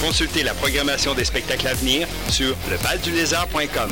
Consultez la programmation des spectacles à venir sur lebaldulézard.com.